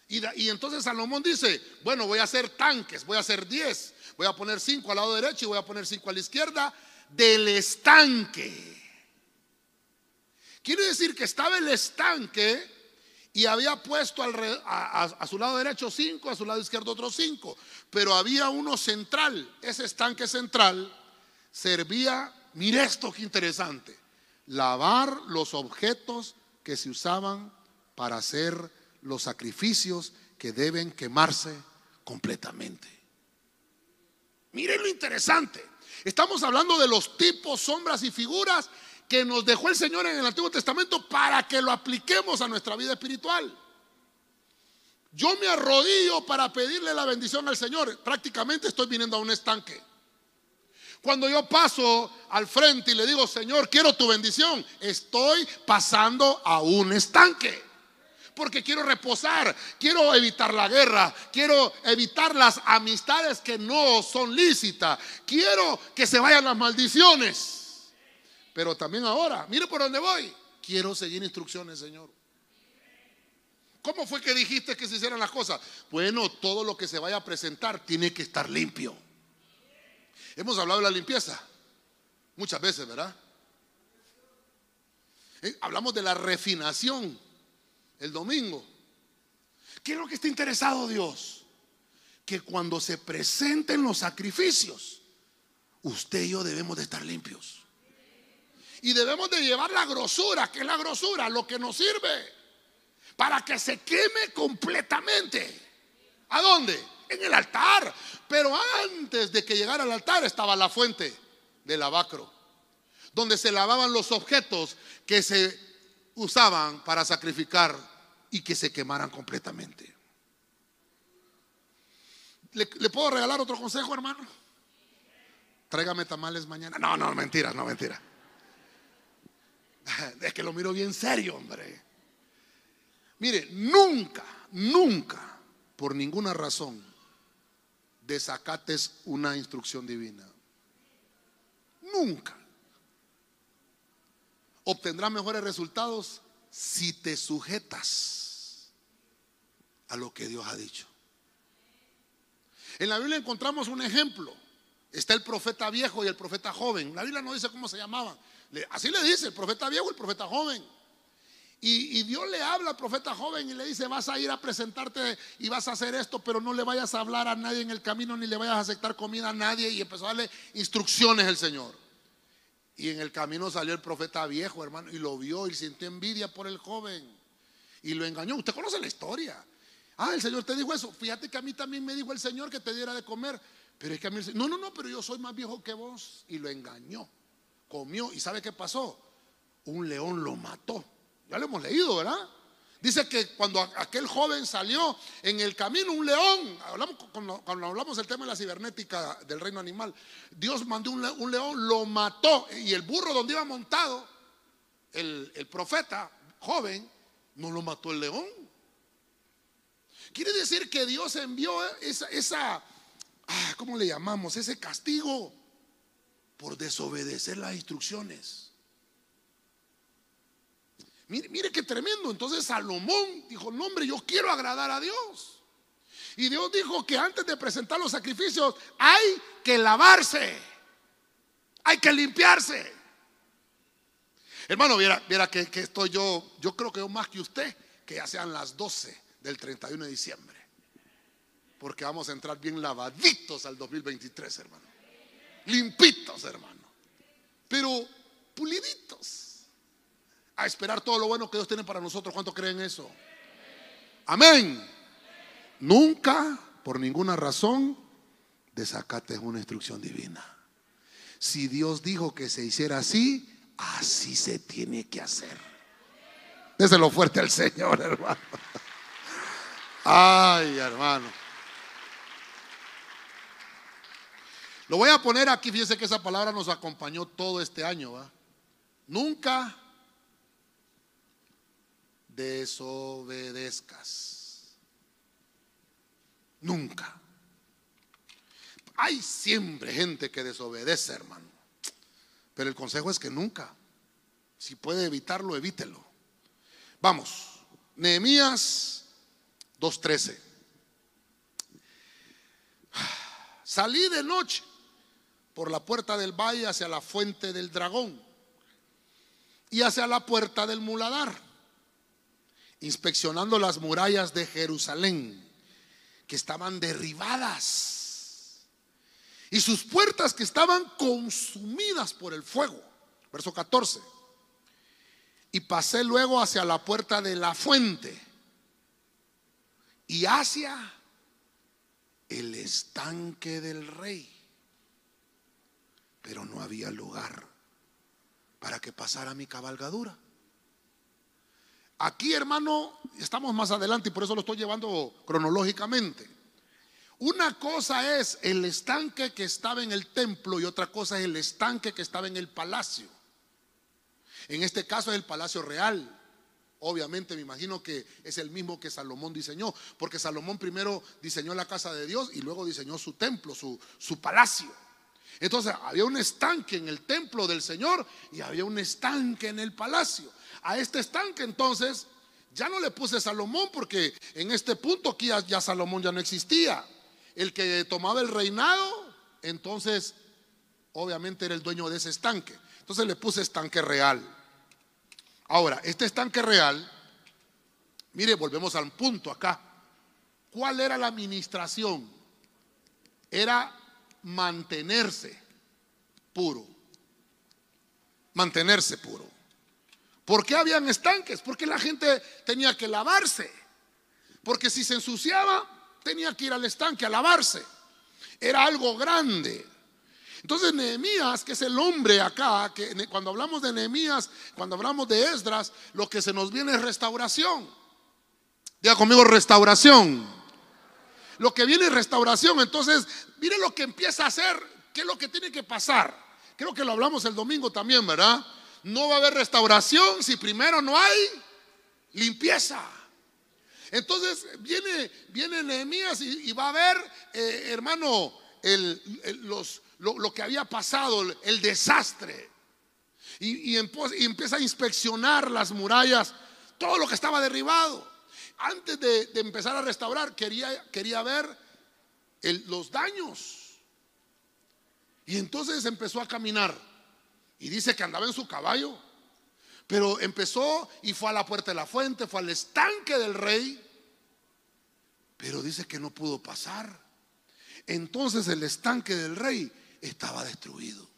Y, entonces Salomón dice, bueno, voy a hacer tanques, voy a hacer 10, voy a poner 5 al lado derecho y voy a poner 5 a la izquierda del estanque. Quiere decir que estaba el estanque y había puesto a, su lado derecho 5, a su lado izquierdo otros 5, pero había uno central, ese estanque central servía, mire esto que interesante, lavar los objetos que se usaban para hacer los sacrificios que deben quemarse completamente. Miren lo interesante. Estamos hablando de los tipos, sombras y figuras que nos dejó el Señor en el Antiguo Testamento para que lo apliquemos a nuestra vida espiritual. Yo me arrodillo para pedirle la bendición al Señor. Prácticamente estoy viniendo a un estanque. Cuando yo paso al frente y le digo, Señor, quiero tu bendición, estoy pasando a un estanque. Porque quiero reposar, quiero evitar la guerra, quiero evitar las amistades que no son lícitas, quiero que se vayan las maldiciones. Pero también ahora, mire por dónde voy, quiero seguir instrucciones, Señor. ¿Cómo fue que dijiste que se hicieran las cosas? Bueno, todo lo que se vaya a presentar tiene que estar limpio. Hemos hablado de la limpieza muchas veces, ¿verdad? Eh, hablamos de la refinación el domingo. ¿Qué es lo que está interesado Dios? Que cuando se presenten los sacrificios, usted y yo debemos de estar limpios. Y debemos de llevar la grosura, que es la grosura, lo que nos sirve, para que se queme completamente. ¿A dónde? En el altar. Pero antes de que llegara al altar estaba la fuente del lavacro, donde se lavaban los objetos que se usaban para sacrificar y que se quemaran completamente. ¿Le, puedo regalar otro consejo, hermano? Tráigame tamales mañana. No, no, mentira, no, mentira. Es que lo miro bien serio, hombre. Mire, nunca, nunca, por ninguna razón, desacates una instrucción divina. Nunca. Obtendrás mejores resultados si te sujetas a lo que Dios ha dicho. En la Biblia encontramos un ejemplo. Está el profeta viejo y el profeta joven. La Biblia no dice cómo se llamaban. Así le dice el profeta viejo y el profeta joven. Y, Dios le habla al profeta joven y le dice, vas a ir a presentarte y vas a hacer esto, pero no le vayas a hablar a nadie en el camino ni le vayas a aceptar comida a nadie. Y empezó a darle instrucciones el Señor. Y en el camino salió el profeta viejo, hermano, y lo vio y sintió envidia por el joven. Y lo engañó. Usted conoce la historia. Ah, el Señor te dijo eso. Fíjate que a mí también me dijo el Señor que te diera de comer. Pero es que a mí, no, no, no, pero yo soy más viejo que vos. Y lo engañó. Comió. ¿Y sabe qué pasó? Un león lo mató. Ya lo hemos leído, ¿verdad? Dice que cuando aquel joven salió en el camino, un león, hablamos, cuando, hablamos del tema de la cibernética del reino animal, Dios mandó un, león, lo mató y el burro donde iba montado, el, profeta joven, no lo mató el león. Quiere decir que Dios envió esa, esa ah, ¿cómo le llamamos? Ese castigo por desobedecer las instrucciones. Mire, qué tremendo. Entonces Salomón dijo, no hombre, yo quiero agradar a Dios. Y Dios dijo que antes de presentar los sacrificios hay que lavarse, hay que limpiarse. Hermano, viera, viera que, estoy yo, yo creo que más que usted, que ya sean las 12 del 31 de diciembre. Porque vamos a entrar bien lavaditos al 2023, hermano. Limpitos, hermano. Pero puliditos a esperar todo lo bueno que Dios tiene para nosotros. ¿Cuánto creen eso? Amén. Nunca, por ninguna razón, desacates una instrucción divina. Si Dios dijo que se hiciera así, así se tiene que hacer. Déselo fuerte al Señor, hermano. Ay, hermano. Lo voy a poner aquí, fíjense que esa palabra nos acompañó todo este año. ¿va? Nunca desobedezcas. Nunca. Hay siempre gente que desobedece, hermano. Pero el consejo es que nunca. Si puede evitarlo, evítelo. Vamos. Nehemías 2.13. Salí de noche por la puerta del valle hacia la fuente del dragón y hacia la puerta del muladar inspeccionando las murallas de Jerusalén, que estaban derribadas, y sus puertas que estaban consumidas por el fuego. Verso 14. Y pasé luego hacia la puerta de la fuente y hacia el estanque del rey. Pero no había lugar para que pasara mi cabalgadura. Aquí hermano, estamos más adelante y por eso lo estoy llevando cronológicamente. Una cosa es el estanque que estaba en el templo y otra cosa es el estanque que estaba en el palacio. En este caso es el palacio real. Obviamente me imagino que es el mismo que Salomón diseñó, porque Salomón primero diseñó la casa de Dios y luego diseñó su templo, su, su palacio. Entonces había un estanque en el templo del Señor y había un estanque en el palacio. A este estanque entonces ya no le puse Salomón porque en este punto aquí ya, Salomón ya no existía. El que tomaba el reinado, entonces obviamente era el dueño de ese estanque. Entonces le puse estanque real. Ahora, este estanque real, mire, volvemos al punto acá. ¿Cuál era la administración? Era mantenerse puro. Mantenerse puro. ¿Por qué habían estanques? Porque la gente tenía que lavarse. Porque si se ensuciaba, tenía que ir al estanque a lavarse. Era algo grande. Entonces Nehemías, que es el hombre acá, que cuando hablamos de Nehemías, cuando hablamos de Esdras, lo que se nos viene es restauración. Diga conmigo restauración. Lo que viene es restauración. Entonces, mire lo que empieza a hacer, qué es lo que tiene que pasar. Creo que lo hablamos el domingo también, ¿verdad? No va a haber restauración si primero no hay limpieza. Entonces viene, viene Nehemías y, va a ver, eh, hermano, los, lo, que había pasado, el desastre. Y, empieza a inspeccionar las murallas, todo lo que estaba derribado. Antes de, empezar a restaurar, quería, quería ver los daños. Y entonces empezó a caminar. Y dice que andaba en su caballo. Pero empezó y fue a la puerta de la fuente, fue al estanque del rey. Pero dice que no pudo pasar. Entonces el estanque del rey estaba destruido.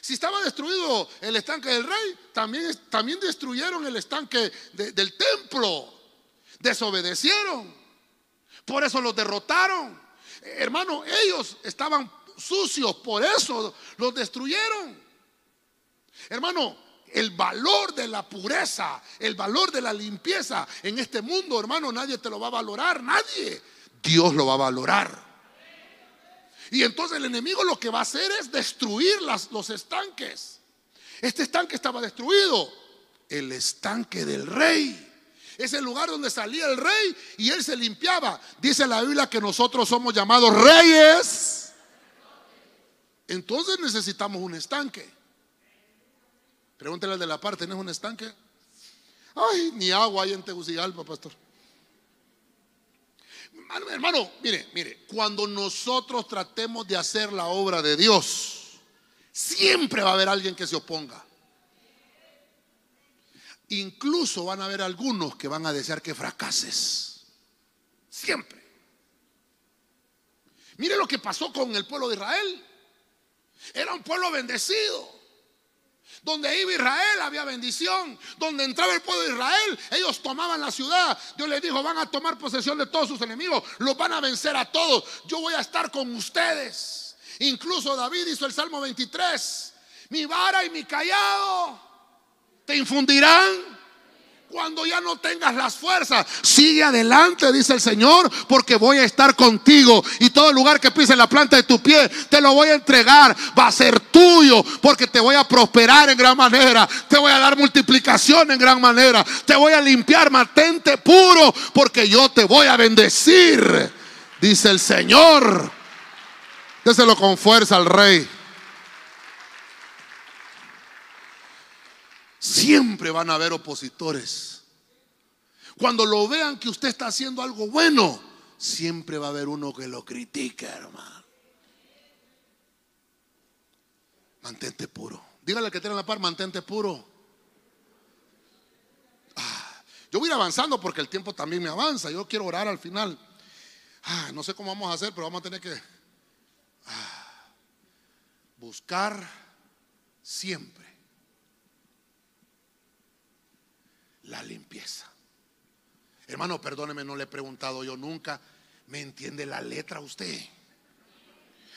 Si estaba destruido el estanque del rey, también, también destruyeron el estanque del templo. Desobedecieron. Por eso los derrotaron. Hermano, ellos estaban sucios, por eso los destruyeron. Hermano, el valor de la pureza, el valor de la limpieza en este mundo, hermano, nadie te lo va a valorar, nadie. Dios lo va a valorar. Y entonces el enemigo lo que va a hacer es destruir las, los estanques. Este estanque estaba destruido. El estanque del rey. Es el lugar donde salía el rey y él se limpiaba. Dice la Biblia que nosotros somos llamados reyes. Entonces necesitamos un estanque. Pregúntale al de la parte, ¿tienes un estanque? Ay, ni agua hay en Tegucigalpa, pastor. Hermano, mire, mire, cuando nosotros tratemos de hacer la obra de Dios, siempre va a haber alguien que se oponga. Incluso van a haber algunos que van a desear que fracases. Siempre. Mire lo que pasó con el pueblo de Israel. Era un pueblo bendecido. Donde iba Israel había bendición. Donde entraba el pueblo de Israel, ellos tomaban la ciudad. Dios les dijo, van a tomar posesión de todos sus enemigos. Los van a vencer a todos. Yo voy a estar con ustedes. Incluso David hizo el Salmo 23. Mi vara y mi callado te infundirán cuando ya no tengas las fuerzas, sigue adelante, dice el Señor, porque voy a estar contigo. Y todo lugar que pise la planta de tu pie, te lo voy a entregar. Va a ser tuyo, porque te voy a prosperar en gran manera. Te voy a dar multiplicación en gran manera. Te voy a limpiar, mantente puro, porque yo te voy a bendecir, dice el Señor. Déselo con fuerza al Rey. Siempre van a haber opositores. Cuando lo vean que usted está haciendo algo bueno, siempre va a haber uno que lo critique, hermano. Mantente puro. Dígale que tiene la par, mantente puro. Ah, yo voy a ir avanzando porque el tiempo también me avanza. Yo quiero orar al final. Ah, no sé cómo vamos a hacer, pero vamos a tener que ah, buscar siempre la limpieza. Hermano, perdóneme, no le he preguntado yo nunca. ¿Me entiende la letra usted?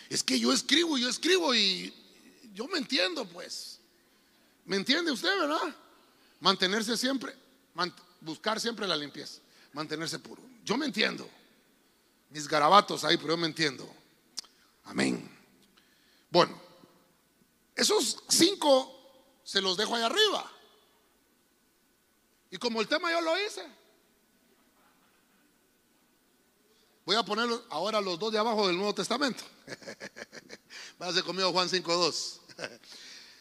Es que yo escribo, yo escribo y yo me entiendo, pues. ¿Me entiende usted, verdad? Mantenerse siempre. buscar siempre la limpieza, mantenerse puro. Yo me entiendo. Mis garabatos ahí, pero yo me entiendo. Amén. Bueno, esos cinco se los dejo ahí arriba. Y como el tema yo lo hice, voy a poner ahora los dos de abajo del Nuevo Testamento. Váyase conmigo Juan 5.2.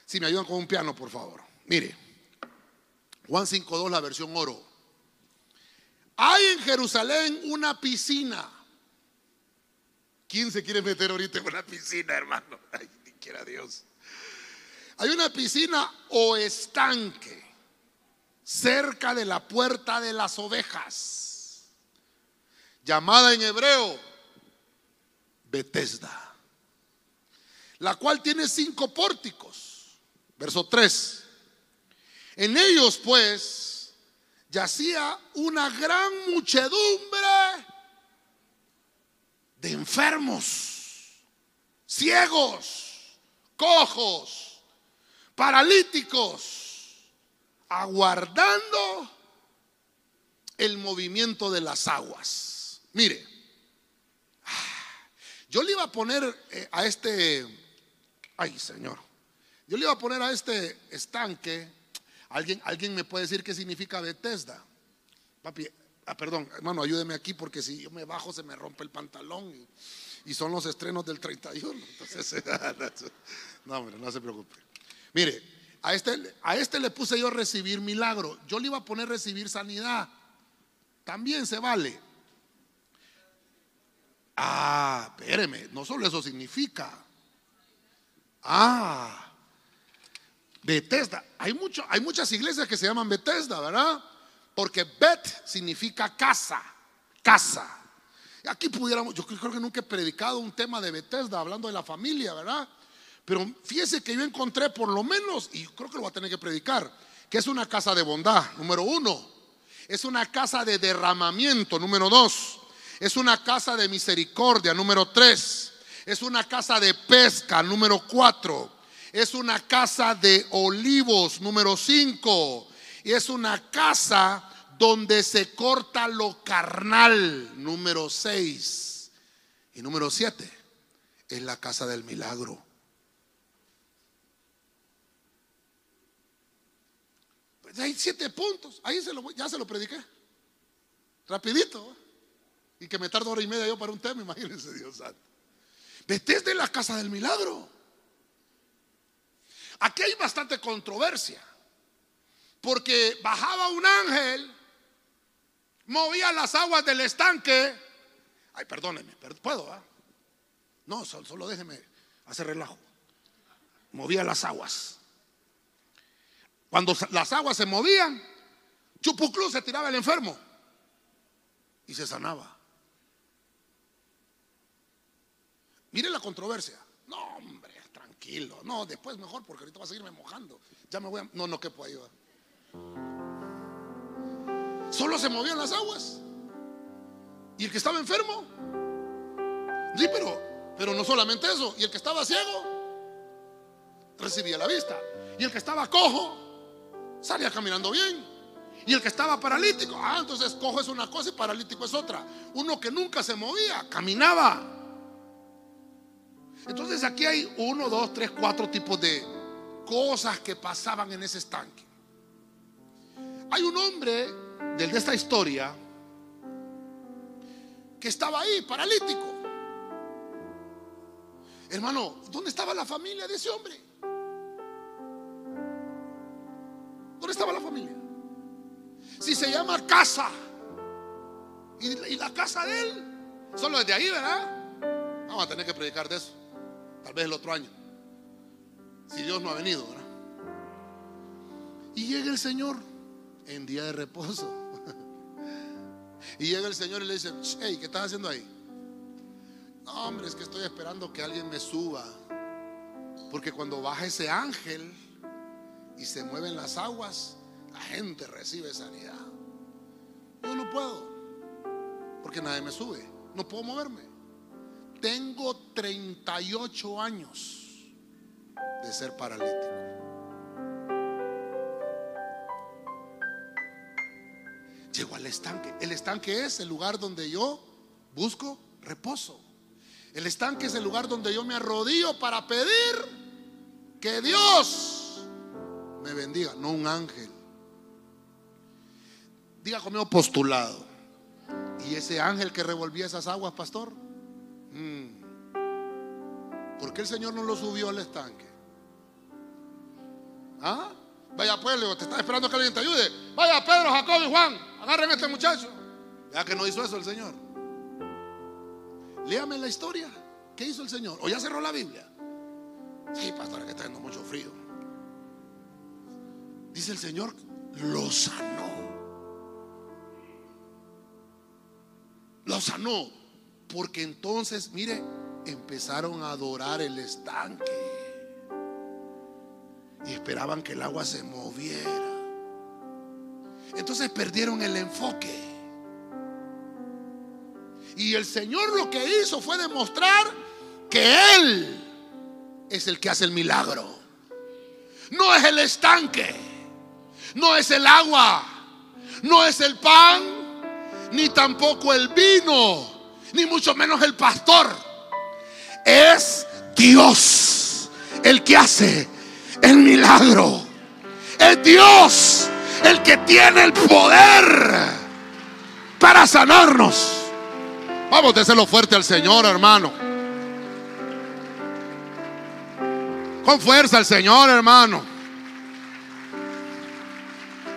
Si me ayudan con un piano, por favor. Mire, Juan 5.2, la versión oro. Hay en Jerusalén una piscina. ¿Quién se quiere meter ahorita en una piscina, hermano? Ay, ni quiera Dios. Hay una piscina o estanque cerca de la puerta de las ovejas, llamada en hebreo Betesda, la cual tiene cinco pórticos. Verso 3. En ellos pues yacía una gran muchedumbre de enfermos, ciegos, cojos, paralíticos, aguardando el movimiento de las aguas. Mire, yo le iba a poner eh, a este, ay Señor, yo le iba a poner a este estanque, alguien, alguien me puede decir qué significa Bethesda. Papi, ah, perdón, hermano, ayúdeme aquí porque si yo me bajo se me rompe el pantalón y, son los estrenos del 31. Entonces, no, hombre, no se preocupe. Mire, a este, a este le puse yo recibir milagro. Yo le iba a poner recibir sanidad. También se vale. Ah, espéreme, no solo eso significa. Ah, Bethesda. Hay, mucho, hay muchas iglesias que se llaman Bethesda, ¿verdad? Porque Bet significa casa, casa. Aquí pudiéramos, yo creo que nunca he predicado un tema de Bethesda hablando de la familia, ¿verdad? Pero fíjese que yo encontré por lo menos, y creo que lo voy a tener que predicar, que es una casa de bondad, número uno. Es una casa de derramamiento, número dos. Es una casa de misericordia, número tres. Es una casa de pesca, número cuatro. Es una casa de olivos, número cinco. Y es una casa donde se corta lo carnal, número seis. Y número siete es la casa del milagro. Hay siete puntos. Ahí se lo, ya se lo prediqué. Rapidito. Y que me tardo hora y media yo para un tema, imagínense Dios santo. Vete la casa del milagro. Aquí hay bastante controversia. Porque bajaba un ángel, movía las aguas del estanque. Ay, perdóneme, ¿puedo? No, solo, solo déjeme hacer relajo. Movía las aguas. Cuando las aguas se movían, Chupuclú se tiraba el enfermo y se sanaba. Mire la controversia. No, hombre, tranquilo. No, después mejor porque ahorita va a seguirme mojando. Ya me voy a... No, no quepo ahí. Solo se movían las aguas. Y el que estaba enfermo. Sí, pero, pero no solamente eso. Y el que estaba ciego recibía la vista. Y el que estaba cojo salía caminando bien. Y el que estaba paralítico, ah, entonces cojo es una cosa y paralítico es otra. Uno que nunca se movía, caminaba. Entonces aquí hay uno, dos, tres, cuatro tipos de cosas que pasaban en ese estanque. Hay un hombre de esta historia que estaba ahí, paralítico. Hermano, ¿dónde estaba la familia de ese hombre? ¿Dónde estaba la familia? Si se llama casa y, la casa de él, solo desde ahí, ¿verdad? Vamos a tener que predicar de eso, tal vez el otro año, si Dios no ha venido, ¿verdad? Y llega el Señor en día de reposo. Y llega el Señor y le dice, hey, ¿qué estás haciendo ahí? No, hombre, es que estoy esperando que alguien me suba. Porque cuando baja ese ángel, y se mueven las aguas, la gente recibe sanidad. Yo no puedo, porque nadie me sube, no puedo moverme. Tengo 38 años de ser paralítico. llegó al estanque. El estanque es el lugar donde yo busco reposo. El estanque es el lugar donde yo me arrodillo para pedir que Dios me bendiga, no un ángel. Diga conmigo postulado. ¿Y ese ángel que revolvía esas aguas, pastor? Mm. ¿Por qué el Señor no lo subió al estanque? ¿Ah? Vaya pues, te está esperando que alguien te ayude. Vaya Pedro, Jacob y Juan, agarren a este muchacho. Ya que no hizo eso el Señor. Léame la historia. ¿Qué hizo el Señor? ¿O ya cerró la Biblia? Sí, pastor, que está haciendo mucho frío. Dice el Señor, lo sanó. Lo sanó. Porque entonces, mire, empezaron a adorar el estanque. Y esperaban que el agua se moviera. Entonces perdieron el enfoque. Y el Señor lo que hizo fue demostrar que Él es el que hace el milagro. No es el estanque, no es el agua, no es el pan, ni tampoco el vino, ni mucho menos el pastor. Es Dios el que hace el milagro. Es Dios el que tiene el poder para sanarnos. Vamos a hacerlo fuerte al Señor, hermano. Con fuerza al Señor, hermano.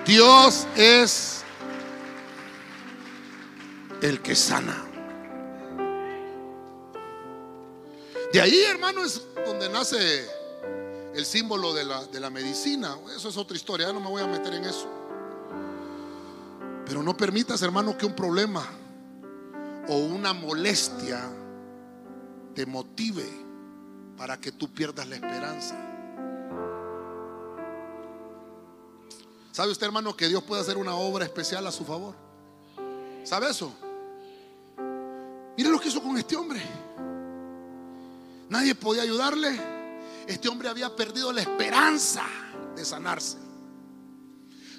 Dios es el que sana. De ahí, hermano, es donde nace el símbolo de la, de la medicina. Eso es otra historia, no me voy a meter en eso. Pero no permitas, hermano, que un problema o una molestia te motive para que tú pierdas la esperanza. ¿Sabe usted, hermano, que Dios puede hacer una obra especial a su favor? ¿Sabe eso? Mire lo que hizo con este hombre. Nadie podía ayudarle. Este hombre había perdido la esperanza de sanarse.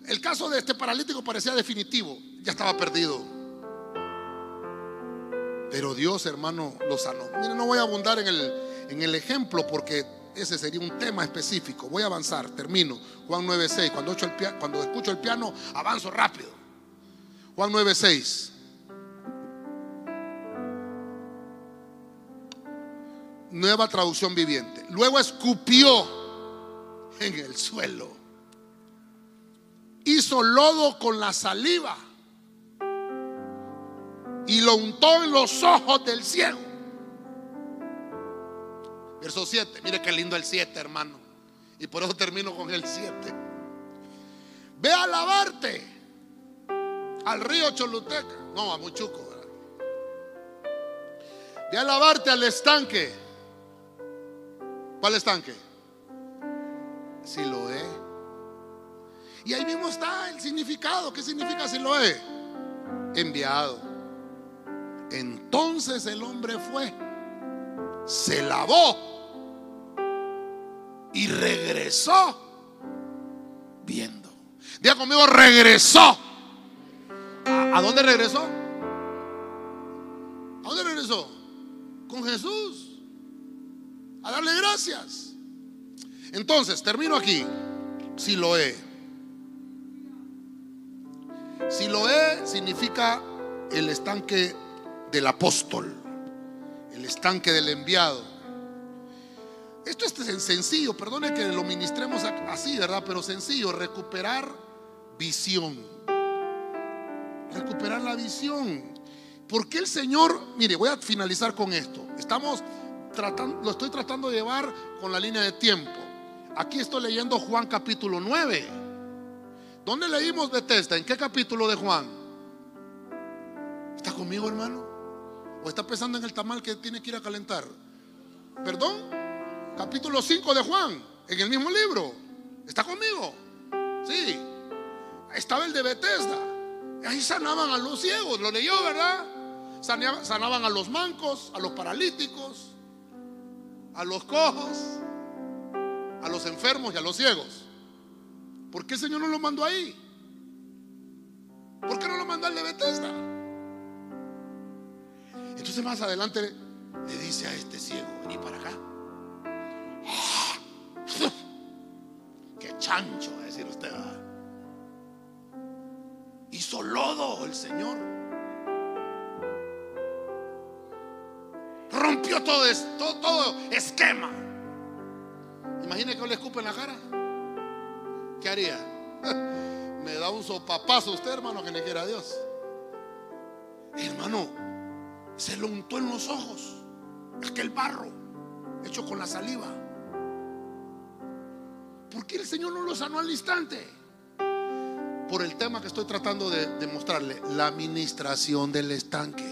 El caso de este paralítico parecía definitivo. Ya estaba perdido. Pero Dios, hermano, lo sanó. Mire, no voy a abundar en el, en el ejemplo porque ese sería un tema específico. Voy a avanzar, termino. Juan 9.6. Cuando, cuando escucho el piano, avanzo rápido. Juan 9.6. Nueva traducción viviente. Luego escupió en el suelo. Hizo lodo con la saliva y lo untó en los ojos del ciego. Verso 7, mire qué lindo el 7, hermano. Y por eso termino con el 7. Ve a lavarte al río Choluteca. No, a Muchuco. Ve a lavarte al estanque. ¿Cuál estanque? Siloé. Y ahí mismo está el significado. ¿Qué significa Siloé? Enviado. Entonces el hombre fue, se lavó y regresó viendo. Diga conmigo, regresó. ¿A, dónde regresó? ¿A dónde regresó? Con Jesús. A darle gracias. Entonces, termino aquí. Si lo he. Si lo he significa el estanque del apóstol, el estanque del enviado. Esto es sencillo, perdone que lo ministremos así, ¿verdad? Pero sencillo, recuperar visión. Recuperar la visión. Porque el Señor, mire, voy a finalizar con esto. Estamos tratando, lo estoy tratando de llevar con la línea de tiempo. Aquí estoy leyendo Juan capítulo 9. ¿Dónde leímos Bethesda? ¿En qué capítulo de Juan? ¿Está conmigo, hermano? ¿O está pensando en el tamal que tiene que ir a calentar? ¿Perdón? Capítulo 5 de Juan, en el mismo libro. ¿Está conmigo? Sí. Estaba el de Bethesda. Ahí sanaban a los ciegos, lo leyó, ¿verdad? Sanaban a los mancos, a los paralíticos, a los cojos, a los enfermos y a los ciegos. ¿Por qué el Señor no lo mandó ahí? ¿Por qué no lo mandó al de Bethesda? Entonces más adelante le dice a este ciego, vení para acá. Chancho, a decir usted. Hizo lodo el Señor. Rompió todo, todo, todo esquema. Imagine que le escupe en la cara. ¿Qué haría? Me da un sopapazo usted, hermano, que le quiera a Dios. Hermano, se lo untó en los ojos. Aquel barro hecho con la saliva. ¿Por qué el Señor no lo sanó al instante? Por el tema que estoy tratando de demostrarle, la administración del estanque.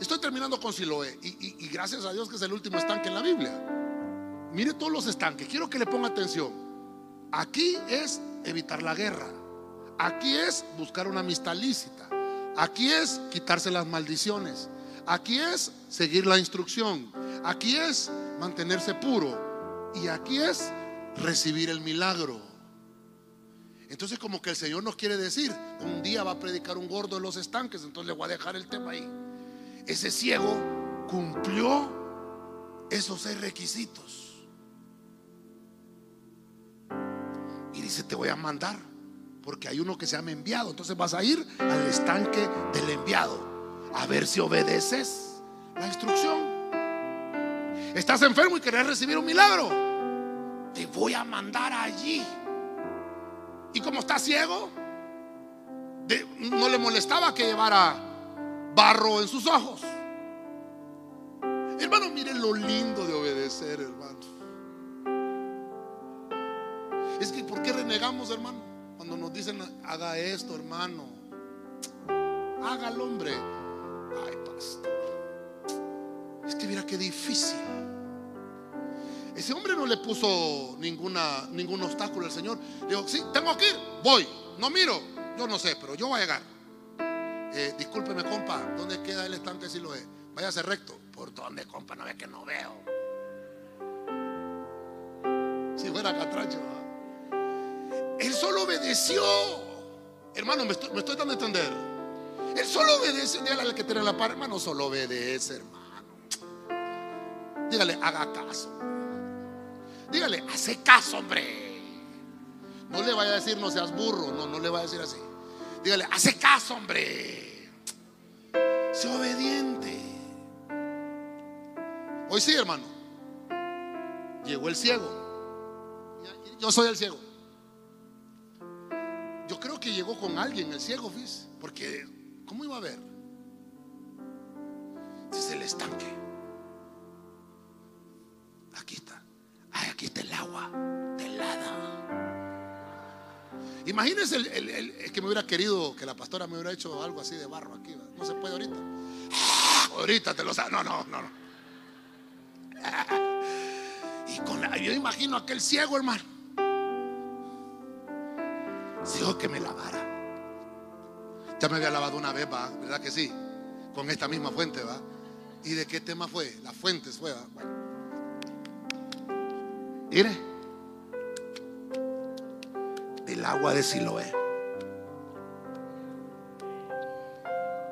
Estoy terminando con Siloé y, y gracias a Dios que es el último estanque en la Biblia. Mire todos los estanques. Quiero que le ponga atención. Aquí es evitar la guerra. Aquí es buscar una amistad lícita. Aquí es quitarse las maldiciones. Aquí es seguir la instrucción. Aquí es mantenerse puro. Y aquí es recibir el milagro. Entonces como que el Señor nos quiere decir, un día va a predicar un gordo en los estanques, entonces le voy a dejar el tema ahí. Ese ciego cumplió esos seis requisitos. Y dice, te voy a mandar, porque hay uno que se llama enviado. Entonces vas a ir al estanque del enviado, a ver si obedeces la instrucción. Estás enfermo y querés recibir un milagro. Te voy a mandar allí. Y como está ciego, no le molestaba que llevara barro en sus ojos. Hermano, miren lo lindo de obedecer, hermano. Es que ¿por qué renegamos, hermano? Cuando nos dicen, haga esto, hermano. Hágalo, hombre. Ay, pastor. Es que mira qué difícil. Ese hombre no le puso ninguna, ningún obstáculo al Señor. Le dijo, sí, tengo que ir, voy. No miro, yo no sé, pero yo voy a llegar. Eh, discúlpeme, compa, ¿dónde queda el estante si lo es? Váyase recto. ¿Por dónde, compa? No ve que no veo. Si fuera catracho. Él solo obedeció. Hermano, me estoy, dando a entender. Él solo obedeció. Dígale al que tiene la par, hermano, solo obedece, hermano. Dígale, haga caso. Dígale, hace caso, hombre. No le vaya a decir no seas burro. No, no le vaya a decir así. Dígale, hace caso, hombre. Sé obediente. Hoy sí, hermano. Llegó el ciego. Yo soy el ciego. Yo creo que llegó con alguien el ciego, ¿ves? Porque, ¿cómo iba a ver? Es el estanque. Aquí está. Aquí está el agua helada. Imagínense el, que me hubiera querido que la pastora me hubiera hecho algo así de barro aquí. No se puede ahorita. ahorita te lo sabes. No, no, no. no. Y con la, yo imagino aquel ciego, hermano dijo que me lavara. Ya me había lavado una vez, ¿va? ¿verdad que sí? Con esta misma fuente, ¿va? ¿Y de qué tema fue? Las fuentes fue, ¿va? Mire, el agua de Siloé.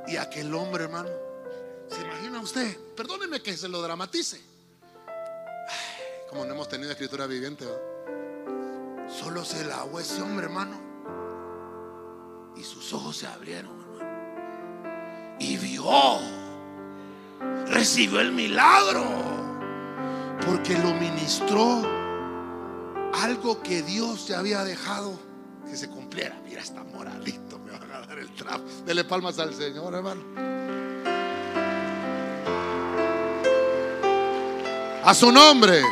Y aquel hombre, hermano, ¿se imagina usted? Perdóneme que se lo dramatice. como no hemos tenido escritura viviente. Solo se lavó ese hombre, hermano y sus ojos se abrieron, hermano. Y vio, recibió el milagro, porque lo ministró algo que Dios ya había dejado que se cumpliera. Mira, está moralito, me van a dar el trapo. Dele palmas al Señor, hermano. A su nombre.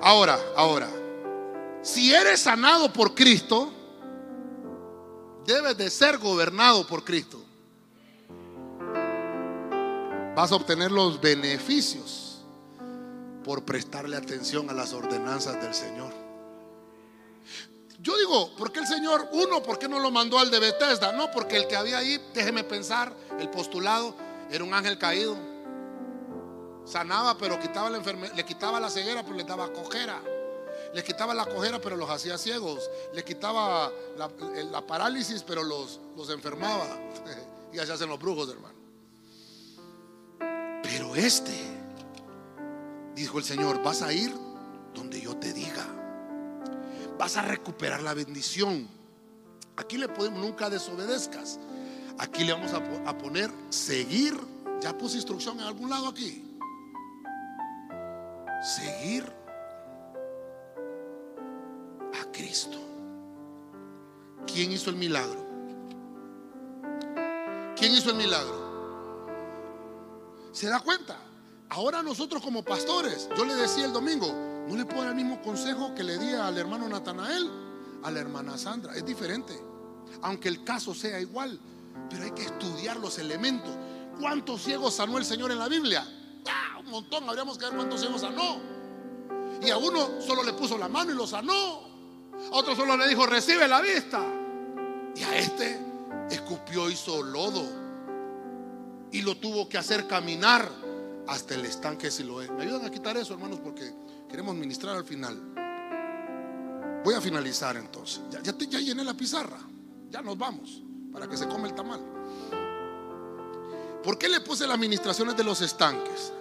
Ahora, ahora, si eres sanado por Cristo, debes de ser gobernado por Cristo. Vas a obtener los beneficios por prestarle atención a las ordenanzas del Señor. Yo digo, ¿por qué el Señor, uno, por qué no lo mandó al de Bethesda? No, porque el que había ahí, déjeme pensar, el postulado era un ángel caído. Sanaba, pero quitaba la enfermedad, le quitaba la ceguera, pero le daba cojera. Le quitaba la cojera, pero los hacía ciegos. Le quitaba la, parálisis, pero los, los enfermaba. y así hacen los brujos, hermano. Pero este, dijo el Señor, vas a ir donde yo te diga. Vas a recuperar la bendición. Aquí le podemos, nunca desobedezcas. Aquí le vamos a, a poner seguir. Ya puse instrucción en algún lado aquí. Seguir a Cristo. ¿Quién hizo el milagro? ¿Quién hizo el milagro? ¿Se da cuenta? Ahora nosotros como pastores, yo le decía el domingo, no le puedo dar el mismo consejo que le di al hermano Natanael, a la hermana Sandra. Es diferente. Aunque el caso sea igual, pero hay que estudiar los elementos. ¿Cuántos ciegos sanó el Señor en la Biblia? ¡Ah! Un montón, habríamos que ver cuántos ciegos sanó. Y a uno solo le puso la mano y lo sanó. A otro solo le dijo, recibe la vista. Y a este escupió, hizo lodo. Y lo tuvo que hacer caminar hasta el estanque Siloé. ¿Me ayudan a quitar eso, hermanos? Porque queremos ministrar al final. Voy a finalizar entonces. Ya, ya, ya llené la pizarra. Ya nos vamos para que se come el tamal. ¿Por qué le puse las administraciones de los estanques?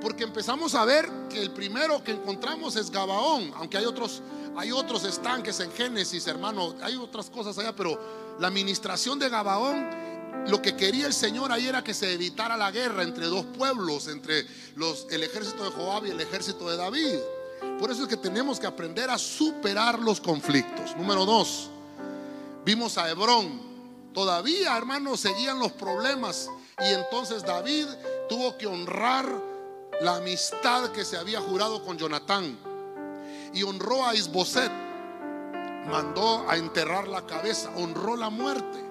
Porque empezamos a ver que el primero que encontramos es Gabaón, aunque hay otros, hay otros estanques en Génesis, hermano, hay otras cosas allá, pero la administración de Gabaón, lo que quería el Señor ahí era que se evitara la guerra entre dos pueblos, entre los, el ejército de Joab y el ejército de David. Por eso es que tenemos que aprender a superar los conflictos. Número dos, vimos a Hebrón. Todavía, hermanos, seguían los problemas y entonces David tuvo que honrar la amistad que se había jurado con Jonatán y honró a Isboset, mandó a enterrar la cabeza, honró la muerte.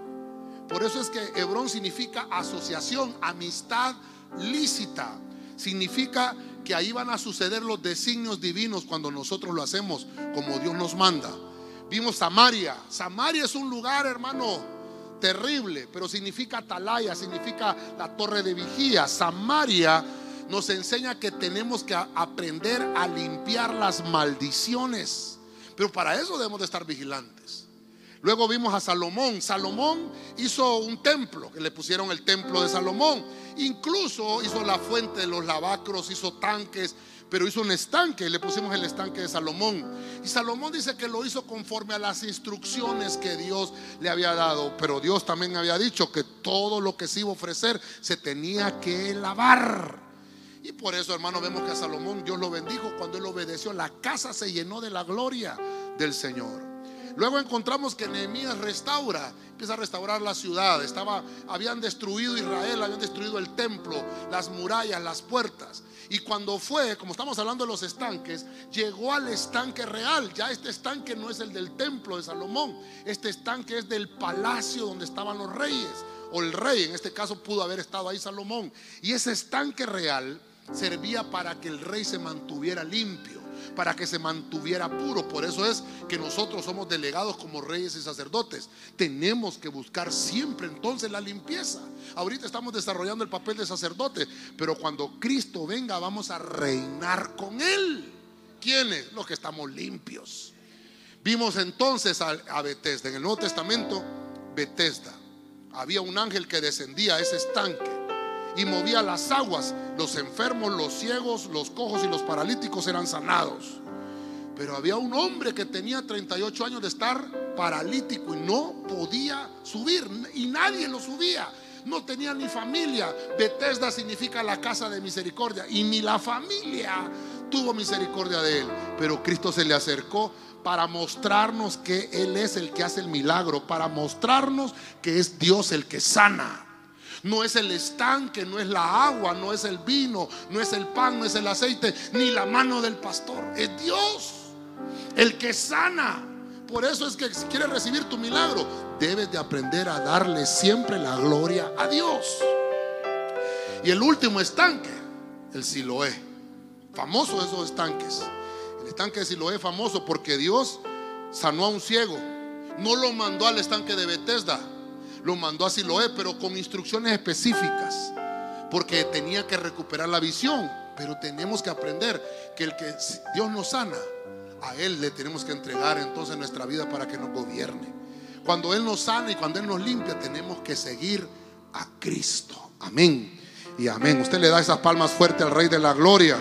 Por eso es que Hebrón significa asociación, amistad lícita. Significa que ahí van a suceder los designios divinos cuando nosotros lo hacemos como Dios nos manda. Vimos Samaria. Samaria es un lugar, hermano, terrible, pero significa atalaya, significa la torre de vigía. Samaria nos enseña que tenemos que aprender a limpiar las maldiciones. Pero para eso debemos de estar vigilantes. Luego vimos a Salomón. Salomón hizo un templo, que le pusieron el templo de Salomón. Incluso hizo la fuente de los lavacros, hizo tanques, pero hizo un estanque, le pusimos el estanque de Salomón. Y Salomón dice que lo hizo conforme a las instrucciones que Dios le había dado. Pero Dios también había dicho que todo lo que se iba a ofrecer se tenía que lavar. Y por eso, hermano, vemos que a Salomón Dios lo bendijo cuando él obedeció. La casa se llenó de la gloria del Señor. Luego encontramos que Nehemías restaura, empieza a restaurar la ciudad. Estaba, habían destruido Israel, habían destruido el templo, las murallas, las puertas. Y cuando fue, como estamos hablando de los estanques, llegó al estanque real. Ya este estanque no es el del templo de Salomón. Este estanque es del palacio donde estaban los reyes. O el rey, en este caso, pudo haber estado ahí Salomón. Y ese estanque real servía para que el rey se mantuviera limpio, para que se mantuviera puro. Por eso es que nosotros somos delegados como reyes y sacerdotes. Tenemos que buscar siempre entonces la limpieza. Ahorita estamos desarrollando el papel de sacerdote, pero cuando Cristo venga vamos a reinar con Él. ¿Quiénes? Los que estamos limpios. Vimos entonces a, a Bethesda. En el Nuevo Testamento, Bethesda. Había un ángel que descendía a ese estanque y movía las aguas. Los enfermos, los ciegos, los cojos y los paralíticos eran sanados. Pero había un hombre que tenía 38 años de estar paralítico y no podía subir y nadie lo subía. No tenía ni familia. Bethesda significa la casa de misericordia y ni la familia tuvo misericordia de él. Pero Cristo se le acercó para mostrarnos que Él es el que hace el milagro, para mostrarnos que es Dios el que sana. No es el estanque, no es la agua, no es el vino, no es el pan, no es el aceite, ni la mano del pastor. Es Dios el que sana. Por eso es que si quieres recibir tu milagro, debes de aprender a darle siempre la gloria a Dios. Y el último estanque, el Siloé. Famoso esos estanques. El estanque de Siloé famoso porque Dios sanó a un ciego. No lo mandó al estanque de Bethesda lo mandó a Siloé, pero con instrucciones específicas, porque tenía que recuperar la visión. Pero tenemos que aprender que el que Dios nos sana, a Él le tenemos que entregar entonces nuestra vida para que nos gobierne. Cuando Él nos sana y cuando Él nos limpia, tenemos que seguir a Cristo. Amén. Y amén. Usted le da esas palmas fuertes al Rey de la Gloria.